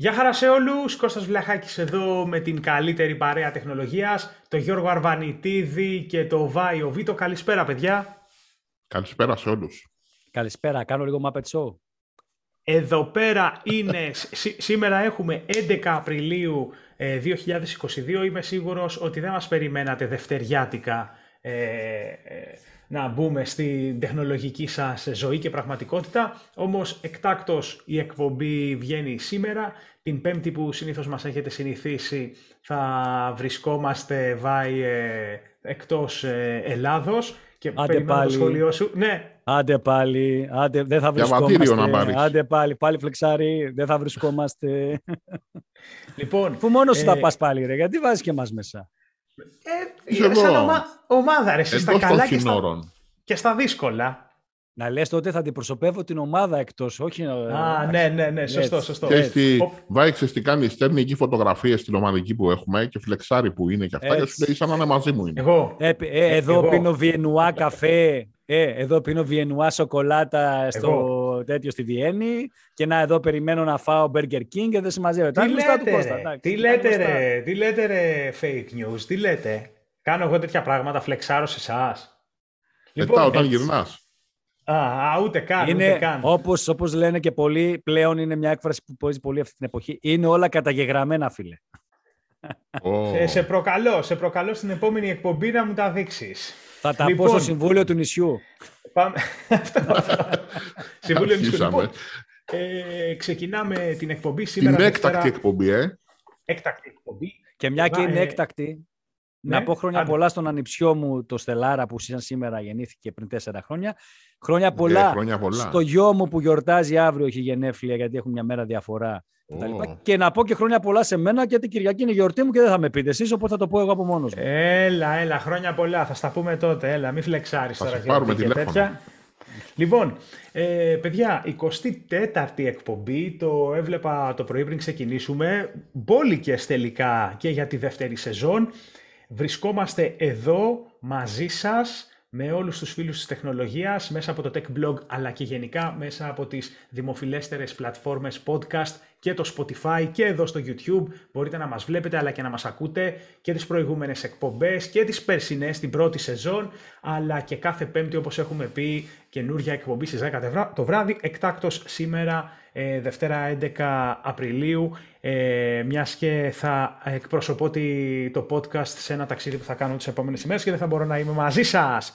Γεια χαρά σε όλους, Κώστας Βλαχάκης εδώ με την καλύτερη παρέα τεχνολογίας, το Γιώργο Αρβανιτίδη και το Βάιο Βίτο. Καλησπέρα παιδιά. Καλησπέρα σε όλους. Καλησπέρα, κάνω λίγο Muppet Show. Εδώ πέρα είναι, σήμερα έχουμε 11 Απριλίου 2022, ε, είμαι σίγουρος ότι δεν μας περιμένατε δευτεριάτικα ε, ε, να μπούμε στην τεχνολογική σας ζωή και πραγματικότητα. Όμως εκτάκτος η εκπομπή βγαίνει σήμερα. Την πέμπτη που συνήθως μας έχετε συνηθίσει θα βρισκόμαστε βάει ε, εκτός ε, Ελλάδος. Και άντε πάλι. το σχολείο σου. Ναι. Άντε πάλι. Άντε, δεν θα βρισκόμαστε. να πάρεις. Άντε πάλι. Πάλι φλεξάρι. Δεν θα βρισκόμαστε. λοιπόν. Που μόνος σου ε... θα πας πάλι ρε. Γιατί βάζεις και εμάς μέσα. Ε, σαν ομα... ομάδα ρε, στα καλά και στα... και στα δύσκολα. Να λες τότε θα αντιπροσωπεύω την ομάδα εκτός, όχι... Α, ναι, ναι, ναι, σωστό, σωστό. Και στη... Βάιξες τι κάνει, στέλνει εκεί φωτογραφίες στην ομαδική που έχουμε και φλεξάρι που είναι και αυτά Έτσι. και σου λέει σαν να είναι μαζί μου είναι. Εγώ. Ε, ε, εδώ Εγώ. πίνω βιενουά καφέ, ε, εδώ πίνω βιενουά σοκολάτα στο τέτοιο στη Βιέννη και να εδώ περιμένω να φάω Burger King και δεν συμμαζεύεται. Τι λέτε, ρε, τι λέτε ρε, τι λέτε ρε fake news, τι λέτε. Κάνω εγώ τέτοια πράγματα, φλεξάρω σε εσάς. Λοιπόν, Μετά όταν γυρνάς. Α, ούτε καν, είναι, ούτε καν. Όπως, όπως λένε και πολλοί, πλέον είναι μια έκφραση που παίζει πολύ αυτή την εποχή. Είναι όλα καταγεγραμμένα, φίλε. Oh. Σε, σε, προκαλώ, σε προκαλώ στην επόμενη εκπομπή να μου τα δείξεις. Θα τα λοιπόν, πω στο Συμβούλιο του Νησιού. Πάμε. Συμβούλιο του Νησιού. Λοιπόν, ε, ξεκινάμε την εκπομπή σήμερα. Την έκτακτη εκπομπή, ε. Έκτακτη εκπομπή. Και μια και είναι έκτακτη, να ναι, πω χρόνια πολλά στον ανιψιό μου, το Στελάρα, που σήμερα γεννήθηκε πριν τέσσερα χρόνια. Χρόνια ναι, πολλά, χρόνια πολλά στο γιο μου που γιορτάζει αύριο, έχει γενέφλια, γιατί έχουν μια μέρα διαφορά. Oh. Και να πω και χρόνια πολλά σε μένα, γιατί Κυριακή είναι η γιορτή μου και δεν θα με πείτε εσείς, οπότε θα το πω εγώ από μόνος μου. Έλα, έλα, χρόνια πολλά. Θα στα πούμε τότε. Έλα, μην φλεξάρεις τώρα. πάρουμε και τέτοια. Λοιπόν, ε, παιδιά, 24η εκπομπή, το έβλεπα το πρωί πριν ξεκινήσουμε, μπόλικες τελικά και για τη δεύτερη σεζόν. Βρισκόμαστε εδώ μαζί σας με όλους τους φίλους της τεχνολογίας μέσα από το Tech Blog αλλά και γενικά μέσα από τις δημοφιλέστερες πλατφόρμες podcast και το Spotify και εδώ στο YouTube. Μπορείτε να μας βλέπετε αλλά και να μας ακούτε και τις προηγούμενες εκπομπές και τις περσινές την πρώτη σεζόν αλλά και κάθε πέμπτη όπως έχουμε πει καινούργια εκπομπή στις 10 το βράδυ. Εκτάκτος σήμερα ε, Δευτέρα 11 Απριλίου ε, μιας και θα εκπροσωπώ το podcast σε ένα ταξίδι που θα κάνω τις επόμενες ημέρες και δεν θα μπορώ να είμαι μαζί σας.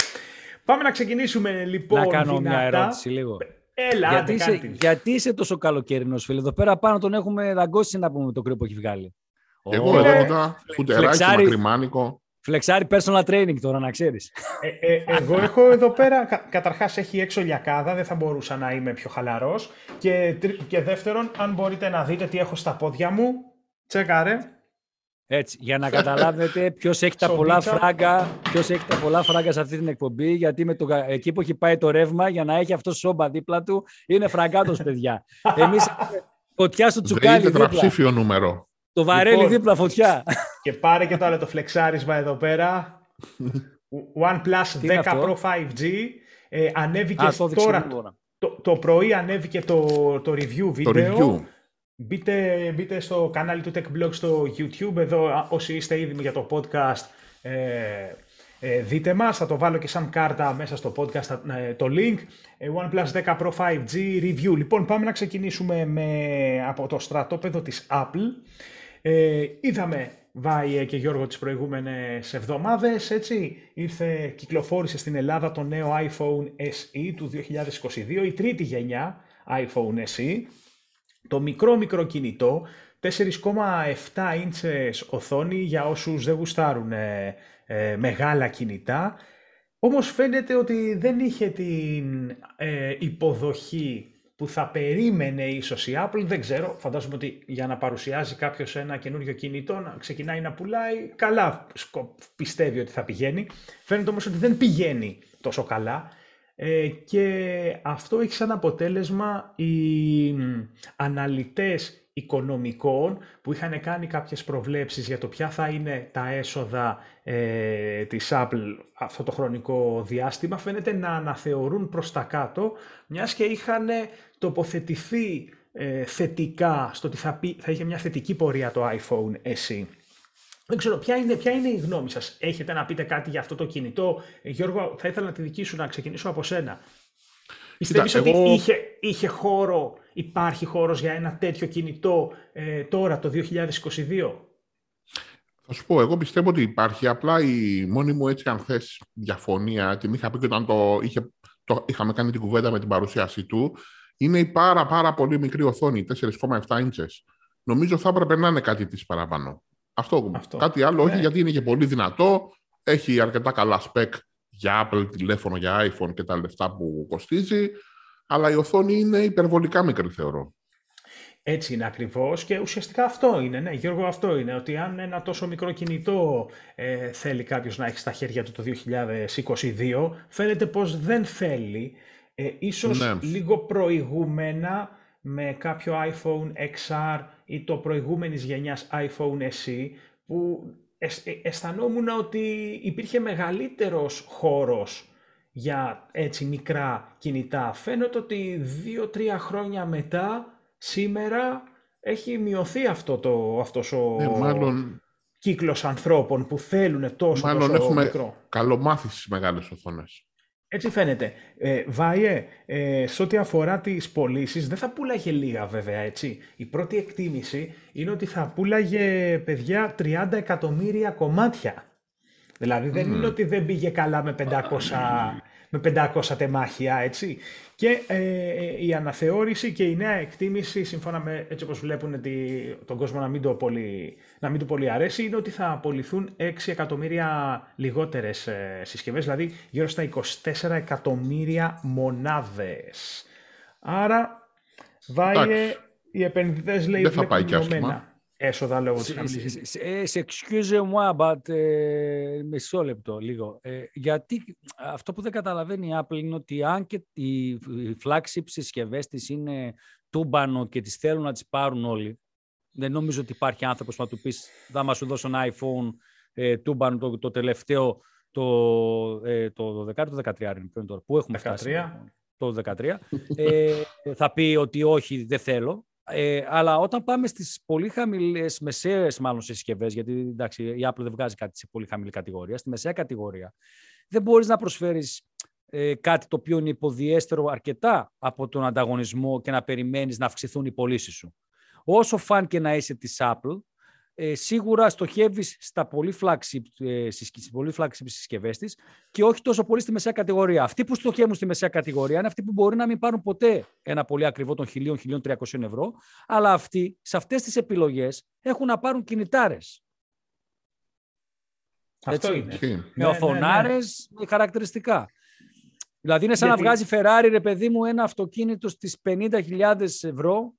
Πάμε να ξεκινήσουμε λοιπόν Να κάνω δυνατά. μια ερώτηση λίγο. Έλα, γιατί, είσαι, γιατί είσαι τόσο καλοκαιρινός, φίλε; Εδώ πέρα πάνω τον έχουμε δαγκώσει να πούμε το κρύο που έχει βγάλει. Εγώ εδώ μετά, φουτεράκι, μακριμάνικο. Φλεξάρι personal training τώρα, να ξέρεις. Ε, ε, εγώ έχω εδώ πέρα, κα, καταρχάς έχει έξω λιακάδα, δεν θα μπορούσα να είμαι πιο χαλαρός. Και, και δεύτερον, αν μπορείτε να δείτε τι έχω στα πόδια μου, τσεκάρε. Έτσι, για να καταλάβετε ποιος έχει τα πολλά φράγκα, ποιος έχει τα πολλά φράγκα σε αυτή την εκπομπή, γιατί με το, εκεί που έχει πάει το ρεύμα για να έχει αυτό σόμπα δίπλα του, είναι φραγκάτος, παιδιά. Εμείς φωτιά στο τσουκάλι δίπλα. τετραψήφιο νούμερο. Το βαρέλι λοιπόν, δίπλα φωτιά. Και πάρε και το άλλο το φλεξάρισμα εδώ πέρα. OnePlus 10 Pro 5G. Ε, ανέβηκε Α, τώρα. Το, το, πρωί ανέβηκε το, το review βίντεο. Το review. Μπείτε, μπείτε στο κανάλι του Tech Blog στο YouTube. Εδώ όσοι είστε ήδη για το podcast ε, ε, δείτε μας. Θα το βάλω και σαν κάρτα μέσα στο podcast ε, το link. Ε, OnePlus 10 Pro 5G review. Λοιπόν πάμε να ξεκινήσουμε με, από το στρατόπεδο της Apple. Ε, είδαμε Βάιε και Γιώργο τις προηγούμενες εβδομάδες, έτσι. Ήρθε, κυκλοφόρησε στην Ελλάδα το νέο iPhone SE του 2022, η τρίτη γενιά iPhone SE. Το μικρό μικρό κινητό, 4,7 ίντσες οθόνη για όσους δεν γουστάρουν ε, ε, μεγάλα κινητά. Όμως φαίνεται ότι δεν είχε την ε, υποδοχή που θα περίμενε ίσως η Apple, δεν ξέρω, φαντάζομαι ότι για να παρουσιάζει κάποιος ένα καινούριο κινητό, να ξεκινάει να πουλάει, καλά πιστεύει ότι θα πηγαίνει. Φαίνεται όμως ότι δεν πηγαίνει τόσο καλά ε, και αυτό έχει σαν αποτέλεσμα οι αναλυτές οικονομικών που είχαν κάνει κάποιες προβλέψεις για το ποια θα είναι τα έσοδα ε, της Apple αυτό το χρονικό διάστημα φαίνεται να αναθεωρούν προς τα κάτω μιας και είχαν τοποθετηθεί ε, θετικά, στο ότι θα, πει, θα είχε μια θετική πορεία το iPhone SE. Δεν ξέρω, ποια είναι, ποια είναι η γνώμη σας; Έχετε να πείτε κάτι για αυτό το κινητό; Ε, Γιώργο, θα ήθελα να τη δική σου να ξεκινήσω από σένα. Πιστεύεις ότι είχε, είχε χώρο, υπάρχει χώρος για ένα τέτοιο κινητό ε, τώρα το 2022? Θα σου πω, εγώ πιστεύω ότι υπάρχει. Απλά η μόνη μου έτσι, αν θες, διαφωνία, την είχα πει και όταν το, είχε, το είχαμε κάνει την κουβέντα με την παρουσίαση του, είναι η πάρα πάρα πολύ μικρή οθόνη, 4,7 inches. Νομίζω θα έπρεπε να είναι κάτι της παραπάνω. Αυτό, Αυτό. κάτι άλλο, όχι, ναι. γιατί είναι και πολύ δυνατό, έχει αρκετά καλά spec για Apple τηλέφωνο, για iPhone και τα λεφτά που κοστίζει, αλλά η οθόνη είναι υπερβολικά μικρή, θεωρώ. Έτσι είναι ακριβώς και ουσιαστικά αυτό είναι, ναι Γιώργο αυτό είναι, ότι αν ένα τόσο μικρό κινητό ε, θέλει κάποιος να έχει στα χέρια του το 2022, φαίνεται πως δεν θέλει, ε, ίσως ναι. λίγο προηγούμενα με κάποιο iPhone XR ή το προηγούμενης γενιάς iPhone SE, που ε, αισθανόμουν ότι υπήρχε μεγαλύτερος χώρος για έτσι μικρά κινητά. Φαίνεται ότι δύο-τρία χρόνια μετά σήμερα έχει μειωθεί αυτό το, αυτός ο ναι, μάλλον... κύκλος ανθρώπων που θέλουν τόσο, μάλλον τόσο έχουμε μικρό. καλομάθει στις μεγάλες οθόνες. Έτσι φαίνεται. Ε, Βάιε, ε, σε ό,τι αφορά τις πωλήσεις, δεν θα πουλάγε λίγα βέβαια, έτσι. Η πρώτη εκτίμηση είναι ότι θα πουλάγε, παιδιά, 30 εκατομμύρια κομμάτια. Δηλαδή δεν είναι ότι δεν πήγε καλά με 500, με 500 τεμάχια, έτσι. Και ε, ε, η αναθεώρηση και η νέα εκτίμηση, σύμφωνα με έτσι όπως βλέπουν τον κόσμο να μην, το πολύ, να μην του πολύ αρέσει, είναι ότι θα απολυθούν 6 εκατομμύρια λιγότερες ε, συσκευές, δηλαδή γύρω στα 24 εκατομμύρια μονάδες. Άρα, βάει οι επενδυτές λέει, Δεν θα πάει και έσοδα λόγω της Σε excuse moi, but ε, μισό λεπτό λίγο. Ε, γιατί αυτό που δεν καταλαβαίνει η Apple είναι ότι αν και οι flagship συσκευές της είναι τούμπανο και τις θέλουν να τις πάρουν όλοι, δεν νομίζω ότι υπάρχει άνθρωπος που να του πεις θα μας σου δώσω ένα iPhone ε, τούμπανο το, το τελευταίο το, ε, το 12 το 13 είναι τώρα. Πού έχουμε 13. φτάσει. Το 13. ε, θα πει ότι όχι, δεν θέλω. Ε, αλλά όταν πάμε στις πολύ χαμηλές, μεσαίες μάλλον συσκευές, γιατί εντάξει, η Apple δεν βγάζει κάτι σε πολύ χαμηλή κατηγορία, στη μεσαία κατηγορία, δεν μπορείς να προσφέρεις ε, κάτι το οποίο είναι υποδιέστερο αρκετά από τον ανταγωνισμό και να περιμένεις να αυξηθούν οι πωλήσεις σου. Όσο φαν και να είσαι της Apple, ε, σίγουρα στοχεύεις στα πολύ flagship, ε, στις πολύ flagship συσκευές της και όχι τόσο πολύ στη μεσαία κατηγορία. Αυτοί που στοχεύουν στη μεσαία κατηγορία είναι αυτοί που μπορεί να μην πάρουν ποτέ ένα πολύ ακριβό των 1.000-1.300 ευρώ, αλλά αυτοί σε αυτές τις επιλογές έχουν να πάρουν κινητάρες. Αυτό είναι. Με ναι, ναι, οθονάρες, ναι, χαρακτηριστικά. Δηλαδή είναι σαν Γιατί... να βγάζει Ferrari, ρε παιδί μου, ένα αυτοκίνητο στις 50.000 ευρώ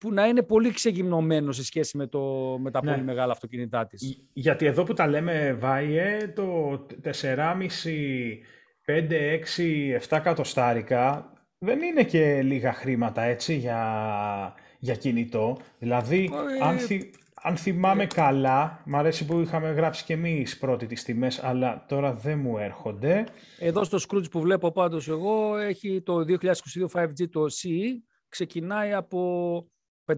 που να είναι πολύ ξεγυμνωμένο σε σχέση με, το, με τα ναι. πολύ μεγάλα αυτοκίνητά της. Γιατί εδώ που τα λέμε, Βάιε, το 4,5, 5, 6, 7 κατοστάρικα δεν είναι και λίγα χρήματα, έτσι, για, για κινητό. Δηλαδή, ε, αν, θυ, αν θυμάμαι ε, καλά, μ' αρέσει που είχαμε γράψει και εμείς πρώτοι τις τιμές, αλλά τώρα δεν μου έρχονται. Εδώ στο Scrooge που βλέπω πάντως εγώ, έχει το 2022 5G το CE, ξεκινάει από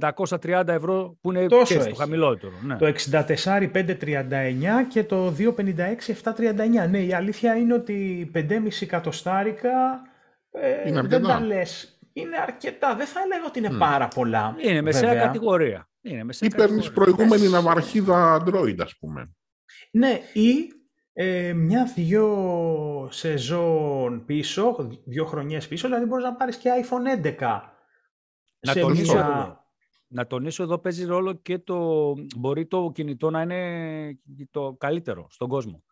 530 ευρώ που είναι Τόσο και το χαμηλότερο. Ναι. Το 64 539 και το 256 739. Ναι, η αλήθεια είναι ότι 5,5 εκατοστάρικα ε, είναι δεν τα λες. Είναι αρκετά. Δεν θα έλεγα ότι είναι mm. πάρα πολλά. Είναι μεσαία κατηγορία. Είναι μεσαία ή παίρνεις προηγούμενη ναυαρχίδα Android, ας πούμε. Ναι, ή ε, μια-δυο σεζόν πίσω, δύο χρονιές πίσω, δηλαδή μπορείς να πάρεις και iPhone 11. Να τονίσω, μια να τονίσω εδώ παίζει ρόλο και το μπορεί το κινητό να είναι το καλύτερο στον κόσμο.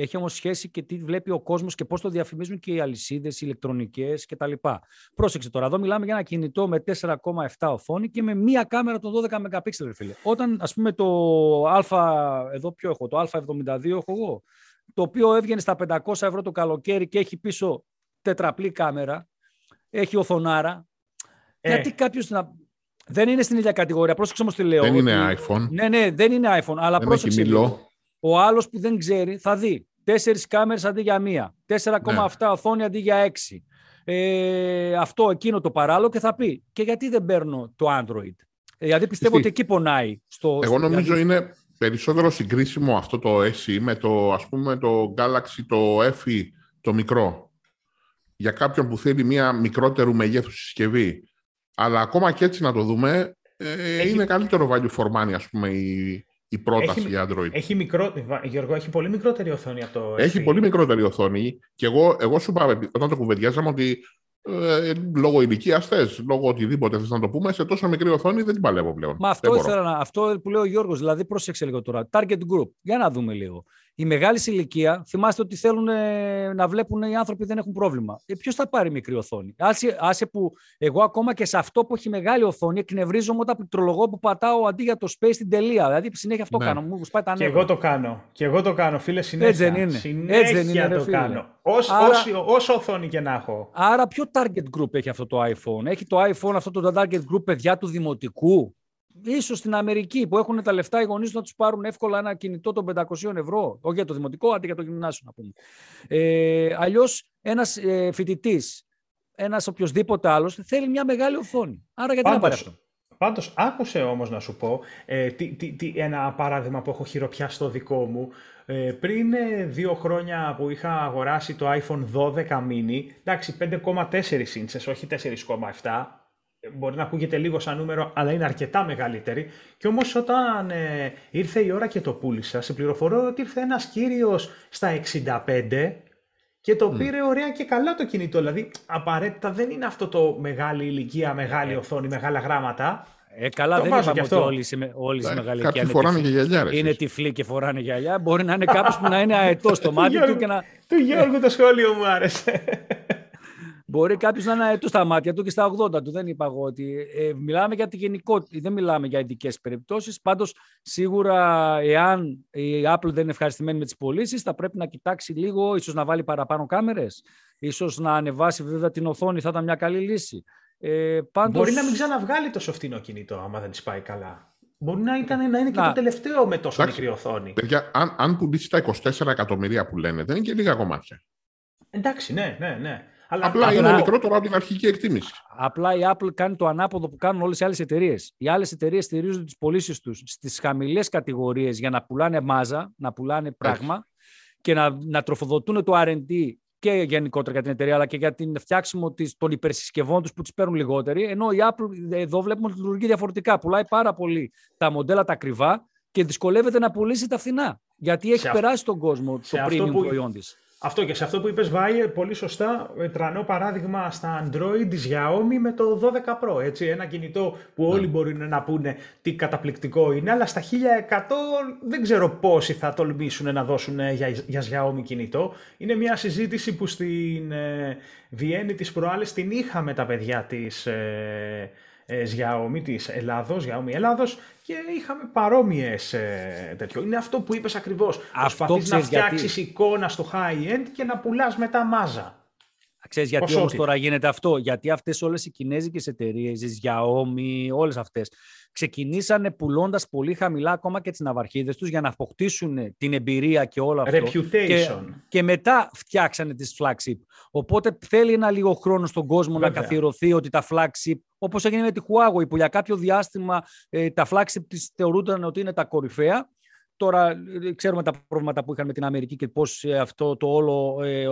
Έχει όμως σχέση και τι βλέπει ο κόσμος και πώς το διαφημίζουν και οι αλυσίδες, οι ηλεκτρονικές κτλ. Πρόσεξε τώρα, εδώ μιλάμε για ένα κινητό με 4,7 οθόνη και με μία κάμερα των 12 MP, φίλε. Όταν, ας πούμε, το α, εδώ ποιο έχω, το α72 έχω εγώ, το οποίο έβγαινε στα 500 ευρώ το καλοκαίρι και έχει πίσω τετραπλή κάμερα, έχει οθονάρα, ε. γιατί κάποιος να, δεν είναι στην ίδια κατηγορία. Πρόσεξε όμως τι λέω. Δεν είναι iPhone. Ναι, ναι, δεν είναι iPhone. Αλλά δεν πρόσεξε. Ο άλλος που δεν ξέρει θα δει τέσσερις κάμερες αντί για μία. 4,7 ναι. οθόνη αντί για 6. ε, αυτό, εκείνο το παράλληλο και θα πει και γιατί δεν παίρνω το Android; Δηλαδή πιστεύω ότι εκεί πονάει. Στο, Εγώ νομίζω είναι περισσότερο συγκρίσιμο αυτό το SE με το, ας πούμε, το Galaxy το FE, το μικρό. Για κάποιον που θέλει μια μικρότερου μεγέθους συσκευή. Αλλά ακόμα και έτσι να το δούμε, ε, είναι καλύτερο value for money, ας πούμε, η, η πρόταση έχει, για Android. Έχει μικρό, Γιώργο, έχει πολύ μικρότερη οθόνη από το Έχει πολύ μικρότερη οθόνη και εγώ, εγώ σου είπα όταν το κουβεντιάζαμε ότι ε, λόγω ηλικίας θες, λόγω οτιδήποτε θες να το πούμε, σε τόσο μικρή οθόνη δεν την παλεύω πλέον. Μα αυτό, ήθελα να, αυτό που λέει ο Γιώργος, δηλαδή πρόσεξε λίγο τώρα. Target group. Για να δούμε λίγο η μεγάλης ηλικία, θυμάστε ότι θέλουν ε, να βλέπουν οι άνθρωποι δεν έχουν πρόβλημα. Ε, Ποιος θα πάρει μικρή οθόνη; Άσε, άσε που εγώ ακόμα και σε αυτό που έχει μεγάλη οθόνη εκνευρίζομαι όταν πληκτρολογώ που πατάω αντί για το space στην τελεία. Δηλαδή συνέχεια αυτό ναι. κάνω. Μου σπάει τα νεύρα. Και εγώ το κάνω. Και εγώ το κάνω, φίλε, συνέχεια. Έτσι δεν είναι. Συνέχεια Έτσι δεν είναι, το φίλε. κάνω. Όσο, άρα, όσο, όσο οθόνη και να έχω. Άρα, ποιο target group έχει αυτό το iPhone; Έχει το iPhone αυτό το target group παιδιά του δημοτικού; Ίσως στην Αμερική που έχουν τα λεφτά οι γονείς να τους πάρουν εύκολα ένα κινητό των 500 ευρώ, όχι για το δημοτικό, αντί για το γυμνάσιο να πούμε. Ε, αλλιώς ένας ε, φοιτητής, ένας οποιοδήποτε άλλος θέλει μια μεγάλη οθόνη. Άρα γιατί να πάρει αυτό. Πάντως, άκουσε όμως να σου πω ε, τι, τι, τι, ένα παράδειγμα που έχω χειροπιάσει στο δικό μου. Ε, πριν ε, δύο χρόνια που είχα αγοράσει το iPhone 12 mini, εντάξει 5,4 ίντσες, όχι 4,7, μπορεί να ακούγεται λίγο σαν νούμερο, αλλά είναι αρκετά μεγαλύτερη. Και όμως όταν ε, ήρθε η ώρα και το πούλησα, σε πληροφορώ ότι ήρθε ένας κύριος στα 65 και το πήρε ωραία και καλά το κινητό. Δηλαδή, απαραίτητα δεν είναι αυτό το μεγάλη ηλικία, μεγάλη ε. οθόνη, μεγάλα γράμματα. Ε, καλά, το δεν είπαμε ότι όλοι, όλοι οι μεγάλοι Κάποιοι φοράνε και γυαλιά. Είναι τυφλοί και φοράνε γυαλιά. Μπορεί να είναι κάποιος που να είναι αετός στο μάτι του και να. Του Γιώργου το σχόλιο μου άρεσε. Μπορεί κάποιος να είναι έτο στα μάτια του και στα 80 του. Δεν είπα εγώ ότι. Ε, μιλάμε για τη γενικότητα, δεν μιλάμε για ειδικές περιπτώσεις. Πάντως, σίγουρα, εάν η Apple δεν είναι ευχαριστημένη με τις πωλήσεις, θα πρέπει να κοιτάξει λίγο, ίσως να βάλει παραπάνω κάμερες, ίσως να ανεβάσει βέβαια την οθόνη, θα ήταν μια καλή λύση. Ε, πάντως... Μπορεί να μην ξαναβγάλει τόσο φτηνό κινητό, άμα δεν της πάει καλά. Μπορεί να, ήταν, να είναι και το τελευταίο με τόσο μικρή οθόνη. Παιδιά, αν, αν πουλήσει τα 24 εκατομμύρια που λένε, δεν είναι και λίγα κομμάτια. Εντάξει, ναι, ναι, ναι. Αλλά απλά είναι μικρότερο από την αρχική εκτίμηση. Απλά η Apple κάνει το ανάποδο που κάνουν όλες οι άλλες εταιρείες. Οι άλλες εταιρείες στηρίζουν τις πωλήσει τους στις χαμηλές κατηγορίες για να πουλάνε μάζα, να πουλάνε πράγμα και να, να τροφοδοτούν το RD και γενικότερα για την εταιρεία, αλλά και για την φτιάξιμο της, των υπερσυσκευών τους που τις παίρνουν λιγότεροι. Ενώ η Apple εδώ βλέπουμε ότι λειτουργεί διαφορετικά. Πουλάει πάρα πολύ τα μοντέλα τα ακριβά και δυσκολεύεται να πουλήσει τα φθηνά. Γιατί έχει περάσει τον κόσμο το premium που... προϊόν της. Αυτό και σε αυτό που είπες Βάιε, πολύ σωστά, τρανό παράδειγμα στα Android της Xiaomi με το 12 Pro, έτσι, ένα κινητό που όλοι ναι. μπορεί να πούνε τι καταπληκτικό είναι, αλλά στα 1100 δεν ξέρω πόσοι θα τολμήσουν να δώσουν για, για Xiaomi κινητό. Είναι μια συζήτηση που στην ε, Βιέννη της προάλλες την είχαμε τα παιδιά της... Ε, ε, Xiaomi της Ελλάδος, Xiaomi Ελλάδος και είχαμε παρόμοιες ε, τέτοιο. Είναι αυτό που είπες ακριβώς. Προσπαθείς να φτιάξεις εικόνα στο high-end και να πουλάς μετά μάζα. Ξέρεις γιατί όμως τώρα γίνεται αυτό; Γιατί αυτές όλες οι κινέζικες εταιρείες, οι Xiaomi, όλες αυτές, ξεκινήσανε πουλώντας πολύ χαμηλά ακόμα και τις ναυαρχίδες τους για να αποκτήσουν την εμπειρία και όλο αυτό. Reputation. Και, μετά φτιάξανε τις flagship. Οπότε θέλει ένα λίγο χρόνο στον κόσμο να καθιερωθεί ότι τα flagship, όπως έγινε με τη Huawei που για κάποιο διάστημα ε, τα flagship της θεωρούνταν ότι είναι τα κορυφαία Τώρα ε, ξέρουμε τα προβλήματα που είχαν με την Αμερική και πώς ε, αυτό το όλο ε,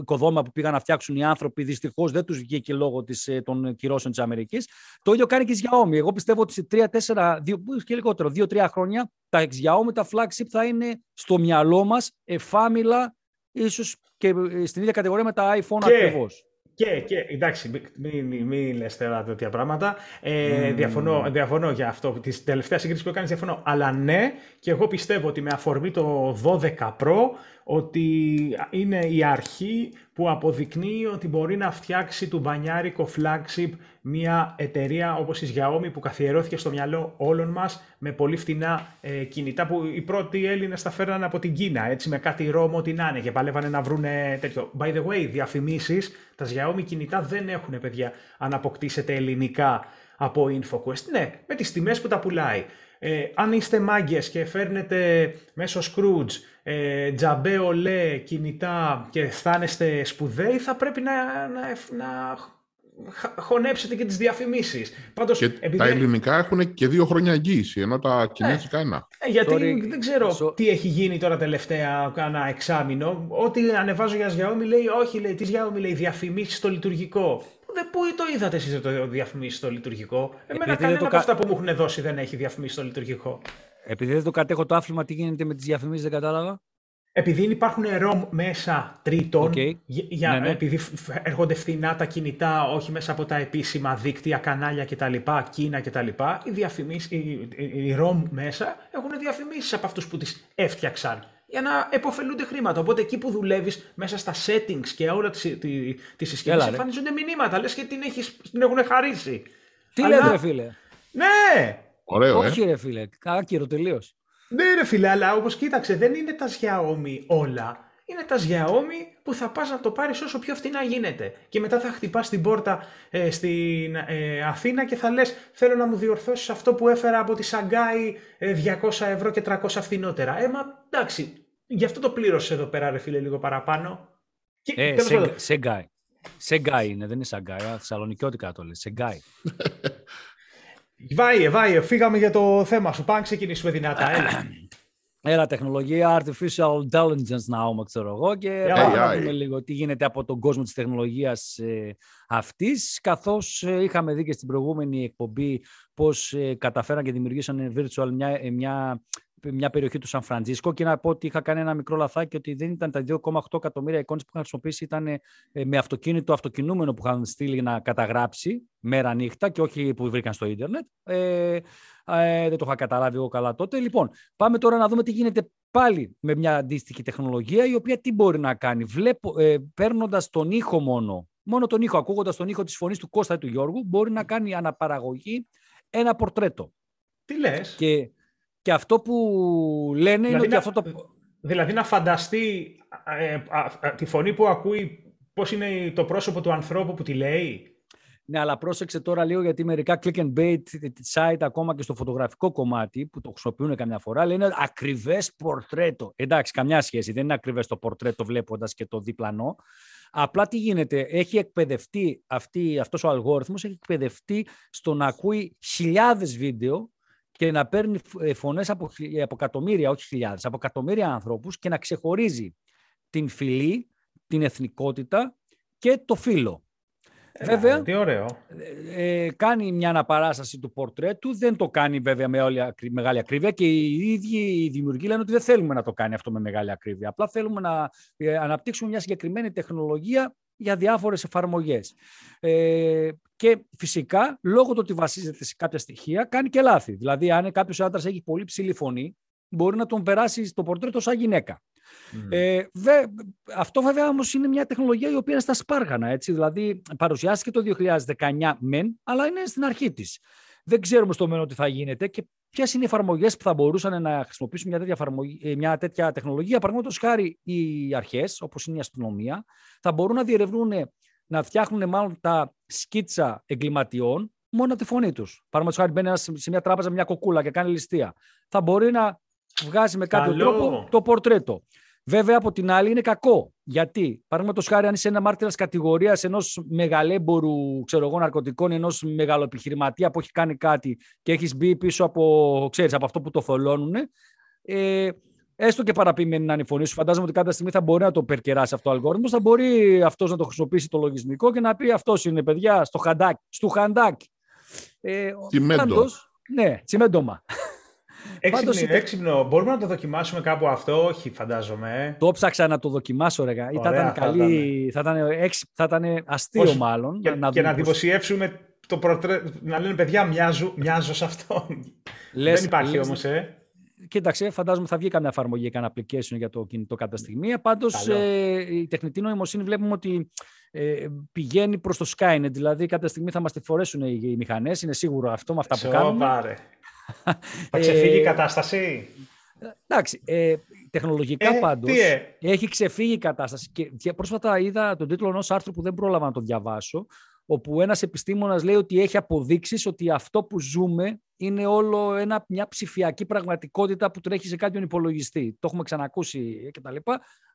οικοδόμημα που πήγαν να φτιάξουν οι άνθρωποι δυστυχώς δεν τους βγήκε λόγω της, των κυρώσεων της Αμερικής. Το ίδιο κάνει και η Xiaomi. Εγώ πιστεύω ότι σε 3-4 και λιγότερο, 2-3 χρόνια τα Xiaomi, τα flagship θα είναι στο μυαλό μας εφάμιλα, ίσως και στην ίδια κατηγορία με τα iPhone ακριβώς. Και, και εντάξει, μην, μην, μην λες τώρα τέτοια πράγματα. Ε, mm. διαφωνώ, διαφωνώ για αυτό. Τη τελευταία σύγκριση που έκανες διαφωνώ. Αλλά ναι, και εγώ πιστεύω ότι με αφορμή το 12 Pro ότι είναι η αρχή που αποδεικνύει ότι μπορεί να φτιάξει του μπανιάρικο flagship μια εταιρεία όπως η Xiaomi που καθιερώθηκε στο μυαλό όλων μας με πολύ φτηνά ε, κινητά που οι πρώτοι Έλληνες τα φέρνανε από την Κίνα έτσι με κάτι ρόμο ό,τι να είναι και παλεύανε να βρούνε τέτοιο. By the way, διαφημίσεις, τα Xiaomi κινητά δεν έχουν παιδιά αν αποκτήσετε ελληνικά από InfoQuest. Ναι, με τις τιμές που τα πουλάει. Ε, αν είστε μάγκες και φέρνετε μέσω Scrooge ε, τζαμπέ ολέ κινητά και αισθάνεστε σπουδαίοι, θα πρέπει να, να, να χωνέψετε και τις διαφημίσεις. Πάντως, και επειδή... τα ελληνικά έχουν και δύο χρόνια εγγύηση, ενώ τα κινέζικα ένα. Ε, γιατί δεν ξέρω τι έχει γίνει τώρα τελευταία κάνα εξάμεινο. Ό,τι ανεβάζω για Xiaomi λέει, όχι λέει, τι Xiaomi λέει, διαφημίσεις στο λειτουργικό. Δε, πού το είδατε εσείς το διαφημίσει στο λειτουργικό; Εμένα Επειδή κανένα το... από αυτά που μου έχουν δώσει δεν έχει διαφημίσει στο λειτουργικό. Επειδή δεν το κατέχω το άφημα, τι γίνεται με τις διαφημίσεις, δεν κατάλαβα. Επειδή υπάρχουν ROM μέσα τρίτων, για, ναι, ναι. επειδή έρχονται φθηνά τα κινητά, όχι μέσα από τα επίσημα δίκτυα, κανάλια κτλ, Κίνα κτλ, οι, διαφημίσεις, οι, οι ROM μέσα έχουν διαφημίσεις από αυτούς που τις έφτιαξαν για να επωφελούνται χρήματα. Οπότε εκεί που δουλεύεις μέσα στα settings και όλα τις τη, συσκευές εμφανίζονται μηνύματα. Λες και την, έχεις, την έχουν χαρίσει. Τι Αλλά... λέτε, ρε φίλε; Ναι! Ωραίο, Όχι, ε. ρε φίλε. Άκυρο τελείως. Ναι, ρε φίλε, αλλά όπως κοίταξε, δεν είναι τα Xiaomi όλα. Είναι τα Xiaomi που θα πας να το πάρεις όσο πιο φθηνά γίνεται. Και μετά θα χτυπάς την πόρτα ε, στην ε, Αθήνα και θα λες θέλω να μου διορθώσεις αυτό που έφερα από τη Σαγκάη 200 ε, ευρώ και 300 φθηνότερα. Ε, μα εντάξει, γι' αυτό το πλήρωσες εδώ πέρα ρε φίλε λίγο παραπάνω. ε, Σεγκάη. Σεγκάη είναι, δεν είναι Σαγκάη, θεσσαλονικιώτικα το λέει, Σεγκάη. Βάιε, βάιε, φύγαμε για το θέμα σου. Πάμε ξεκινήσουμε δυνατά. Έλα. Έλα, τεχνολογία, artificial intelligence να πούμε, ξέρω εγώ, και πάμε να δούμε λίγο τι γίνεται από τον κόσμο της τεχνολογίας ε, αυτής, καθώς ε, είχαμε δει και στην προηγούμενη εκπομπή πώς ε, καταφέραν και δημιουργήσαν virtual μια, ε, μια μια περιοχή του Σαν Φραντζίσκο και να πω ότι είχα κάνει ένα μικρό λαθάκι ότι δεν ήταν τα 2,8 εκατομμύρια εικόνες που είχαν χρησιμοποιήσει, ήταν ε, με αυτοκίνητο αυτοκινούμενο που είχαν στείλει να καταγράψει μέρα νύχτα και όχι που βρήκαν στο ίντερνετ. Ε, ε, δεν το είχα καταλάβει εγώ καλά τότε. Λοιπόν, πάμε τώρα να δούμε τι γίνεται πάλι με μια αντίστοιχη τεχνολογία η οποία τι μπορεί να κάνει. Βλέπω, ε, παίρνοντας τον ήχο μόνο, μόνο τον ήχο, ακούγοντας τον ήχο της φωνής του Κώστα ή του Γιώργου, μπορεί να κάνει αναπαραγωγή ένα πορτρέτο. Τι λες; Και και αυτό που λένε δηλαδή είναι ότι αυτό το... Δηλαδή να φανταστεί ε, τη φωνή που ακούει πώς είναι το πρόσωπο του ανθρώπου που τη λέει; Ναι, αλλά πρόσεξε τώρα λίγο γιατί μερικά click and bait site ακόμα και στο φωτογραφικό κομμάτι που το χρησιμοποιούν καμιά φορά λένε ακριβές πορτρέτο. Εντάξει, καμιά σχέση. Δεν είναι ακριβές το πορτρέτο βλέποντας και το διπλανό. Απλά τι γίνεται, έχει εκπαιδευτεί αυτή, αυτός ο αλγόριθμος, έχει εκπαιδευτεί στο να ακούει χιλιάδες βίντεο και να παίρνει ε, φωνές από, από εκατομμύρια, όχι χιλιάδες, από εκατομμύρια ανθρώπους και να ξεχωρίζει την φυλή, την εθνικότητα και το φύλλο. Βέβαια, τι ωραίο. Ε, ε, κάνει μια αναπαράσταση του πορτρέτου, δεν το κάνει βέβαια με όλη, μεγάλη ακρίβεια και οι ίδιοι οι δημιουργοί λένε ότι δεν θέλουμε να το κάνει αυτό με μεγάλη ακρίβεια. Απλά θέλουμε να ε, αναπτύξουμε μια συγκεκριμένη τεχνολογία για διάφορες εφαρμογές. Ε, και φυσικά, λόγω του ότι βασίζεται σε κάποια στοιχεία, κάνει και λάθη. Δηλαδή, αν κάποιος άντρας έχει πολύ ψηλή φωνή, μπορεί να τον περάσει στο πορτρέτο σαν γυναίκα. Ε, βε, αυτό βέβαια όμως είναι μια τεχνολογία η οποία είναι στα σπάργανα. Έτσι. Δηλαδή, παρουσιάστηκε το 2019 μεν, αλλά είναι στην αρχή της. Δεν ξέρουμε στο μέλλον τι θα γίνεται και ποιες είναι οι εφαρμογές που θα μπορούσαν να χρησιμοποιήσουν μια τέτοια, ε, μια τέτοια τεχνολογία. Παραδείγματος χάρη, οι αρχές, όπως είναι η αστυνομία, θα μπορούν να διερευνούν, να φτιάχνουν μάλλον τα σκίτσα εγκληματιών μόνο τη φωνή τους. Παραδείγματος χάρη, μπαίνει σε μια τράπεζα μια κοκούλα και κάνει ληστεία. Θα μπορεί να βγάζει με κάποιο τρόπο το πορτρέτο. Βέβαια, από την άλλη είναι κακό. Γιατί, παραδείγματος χάρη, αν είσαι ένα μάρτυρας κατηγορίας ενός μεγαλέμπορου ξέρω εγώ, ναρκωτικών, ενός μεγαλοεπιχειρηματία που έχει κάνει κάτι και έχεις μπει πίσω από, ξέρεις, από αυτό που το θολώνουν, ε, έστω και παραποιημένη να είναι η φωνή σου, φαντάζομαι ότι κάποια στιγμή θα μπορεί να το περκεράσει αυτό ο αλγόριθμος, θα μπορεί αυτός να το χρησιμοποιήσει το λογισμικό και να πει αυτός είναι παιδιά στο χαντάκι. Στο χαντάκι. Ε, Τσιμέντο. ναι, τσιμέντομα. Έξυπνο, Πάντως, έξυπνο. Μπορούμε να το δοκιμάσουμε κάπου αυτό, όχι φαντάζομαι. Το ψάξα να το δοκιμάσω, ρε. Ωραία, θα ήταν καλή, θα ήταν, θα ήταν αστείο μάλλον. Και να, και να δημοσιεύσουμε το πρωτρέ... να λένε παιδιά μοιάζω, μοιάζω σε αυτό. Λες, Δεν υπάρχει λες, όμως, ε. Κοίταξε, φαντάζομαι θα βγει καμιά εφαρμογή, κανένα application για το κινητό κατά στιγμή. Πάντως, ε, η τεχνητή νοημοσύνη βλέπουμε ότι ε, πηγαίνει προς το Skynet. Δηλαδή, κάποια στιγμή θα μας τη φορέσουν οι, οι μηχανές. Είναι σίγουρο αυτό με αυτά που κάνουν. Θα ξεφύγει η κατάσταση; Εντάξει, ε, τεχνολογικά ε, πάντως έχει ξεφύγει η κατάσταση και πρόσφατα είδα τον τίτλο ενός άρθρου που δεν πρόλαβα να το διαβάσω όπου ένας επιστήμονας λέει ότι έχει αποδείξεις ότι αυτό που ζούμε είναι όλο ένα, μια ψηφιακή πραγματικότητα που τρέχει σε κάποιον υπολογιστή. Το έχουμε ξανακούσει κτλ.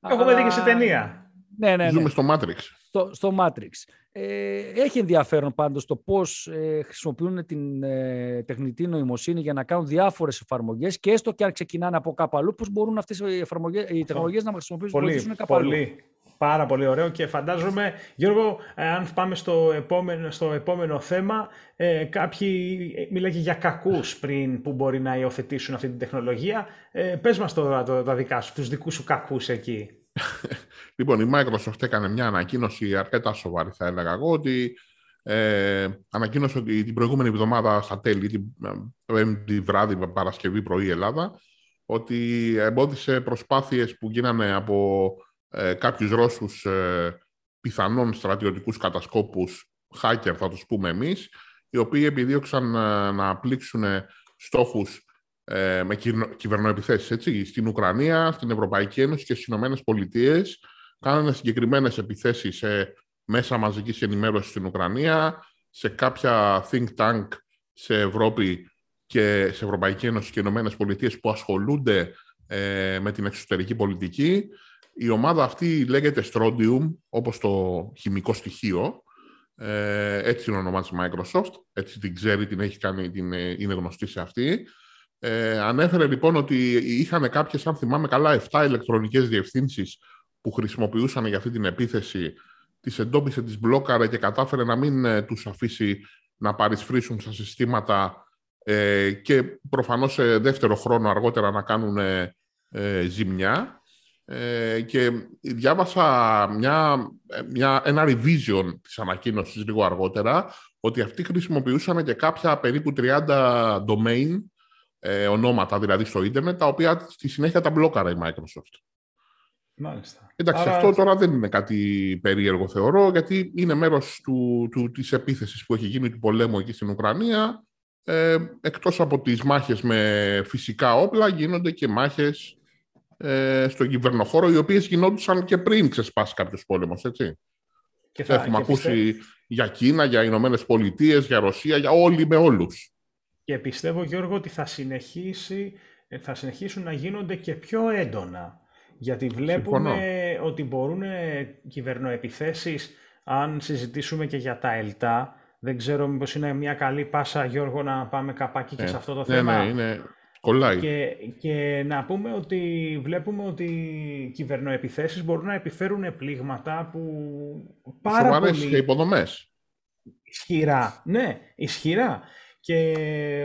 Έχουμε δει και σε ταινία. Ναι, ναι, ναι. Ζούμε στο Matrix. Στο, στο Matrix. Ε, έχει ενδιαφέρον πάντως το πώς ε, χρησιμοποιούν την ε, τεχνητή νοημοσύνη για να κάνουν διάφορες εφαρμογές και έστω και αν ξεκινάνε από κάπου αλλού, πώς μπορούν αυτές οι, εφαρμογές, οι τεχνολογίες να χρησιμοποιήσουν πολύ, κάπου πολύ. αλλού. Πάρα πολύ ωραίο και φαντάζομαι, Γιώργο, ε, αν πάμε στο επόμενο, στο επόμενο θέμα, ε, κάποιοι μιλάγε για κακούς πριν που μπορεί να υιοθετήσουν αυτή την τεχνολογία. Ε, πες μας τώρα το, τα δικά σου, τους δικούς σου κακούς εκεί. λοιπόν, η Microsoft έκανε μια ανακοίνωση αρκετά σοβαρή, θα έλεγα εγώ, ότι ε, ανακοίνωσε ότι την προηγούμενη εβδομάδα στα τέλη, την πέμπτη βράδυ, Παρασκευή πρωί Ελλάδα, ότι εμπόδισε προσπάθειες που γίνανε από ε, κάποιους Ρώσους ε, πιθανών στρατιωτικούς κατασκόπους, hacker θα τους πούμε εμείς, οι οποίοι επιδίωξαν ε, να πλήξουν στόχους ε, με κυβερνοεπιθέσεις έτσι, στην Ουκρανία, στην Ευρωπαϊκή Ένωση και στις Ηνωμένες Πολιτείες. Κάνανε συγκεκριμένες επιθέσεις σε μέσα μαζικής ενημέρωσης στην Ουκρανία, σε κάποια think tank σε Ευρώπη και σε Ευρωπαϊκή Ένωση και Ηνωμένες Πολιτείες που ασχολούνται ε, με την εξωτερική πολιτική. Η ομάδα αυτή λέγεται Strontium, όπως το χημικό στοιχείο. Ε, έτσι είναι ονομάζει Microsoft. Έτσι την ξέρει, την έχει κάνει, την, ε, είναι γνωστή σε αυτή. Ε, ανέφερε λοιπόν ότι είχαν κάποιες, αν θυμάμαι καλά, 7 ηλεκτρονικές διευθύνσεις που χρησιμοποιούσαν για αυτή την επίθεση. Τις εντόπισε, τις μπλόκαρε και κατάφερε να μην ε, τους αφήσει να παρισφρήσουν στα συστήματα ε, και προφανώς σε δεύτερο χρόνο αργότερα να κάνουν ε, ζημιά. Ε, και διάβασα μια, μια, ένα revision της ανακοίνωσης λίγο αργότερα ότι αυτοί χρησιμοποιούσαν και κάποια περίπου 30 domain ε, ονόματα δηλαδή στο ίντερνετ τα οποία στη συνέχεια τα μπλόκαρα η Microsoft. Μάλιστα. Εντάξει, Άρα... αυτό τώρα δεν είναι κάτι περίεργο θεωρώ γιατί είναι μέρος του, του, της επίθεσης που έχει γίνει του πολέμου εκεί στην Ουκρανία ε, εκτός από τις μάχες με φυσικά όπλα γίνονται και μάχες ε, στον κυβερνοχώρο, οι οποίες γινόντουσαν και πριν ξεσπάσει κάποιος πόλεμος, έτσι. Και θα, Έχουμε ακούσει για Κίνα, για Ηνωμένες Πολιτείες, για Ρωσία, για όλοι με όλους. Και πιστεύω, Γιώργο, ότι θα, συνεχίσει, ε, θα συνεχίσουν να γίνονται και πιο έντονα. Γιατί βλέπουμε ότι μπορούν κυβερνοεπιθέσεις, αν συζητήσουμε και για τα ΕΛΤΑ, δεν ξέρω μήπως είναι μια καλή πάσα, Γιώργο, να πάμε καπάκι και ε, σε αυτό το ναι, θέμα. Ναι, είναι, Κολλάει. Και, και να πούμε ότι βλέπουμε ότι οι κυβερνοεπιθέσεις μπορούν να επιφέρουν πλήγματα που πάρα Σοβαρές πολύ... και υποδομές. Ισχυρά. Ναι, ισχυρά. Και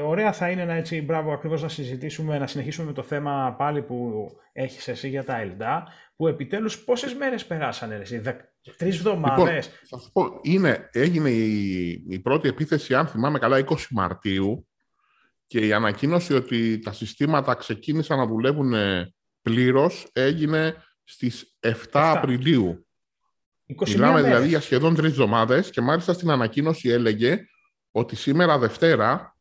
ωραία θα είναι να έτσι, μπράβο, ακριβώς να συζητήσουμε, να συνεχίσουμε με το θέμα πάλι που έχεις εσύ για τα ΕΛΔΑ, που επιτέλους πόσες μέρες περάσανε εσύ, δε, τρεις εβδομάδες; Λοιπόν, θα σου πω, είναι, έγινε η, η πρώτη επίθεση, αν θυμάμαι καλά, 20 Μαρτίου, και η ανακοίνωση ότι τα συστήματα ξεκίνησαν να δουλεύουν ε, πλήρως έγινε στις 7, Απριλίου. Μιλάμε δηλαδή για σχεδόν τρεις εβδομάδες και μάλιστα στην ανακοίνωση έλεγε ότι σήμερα Δευτέρα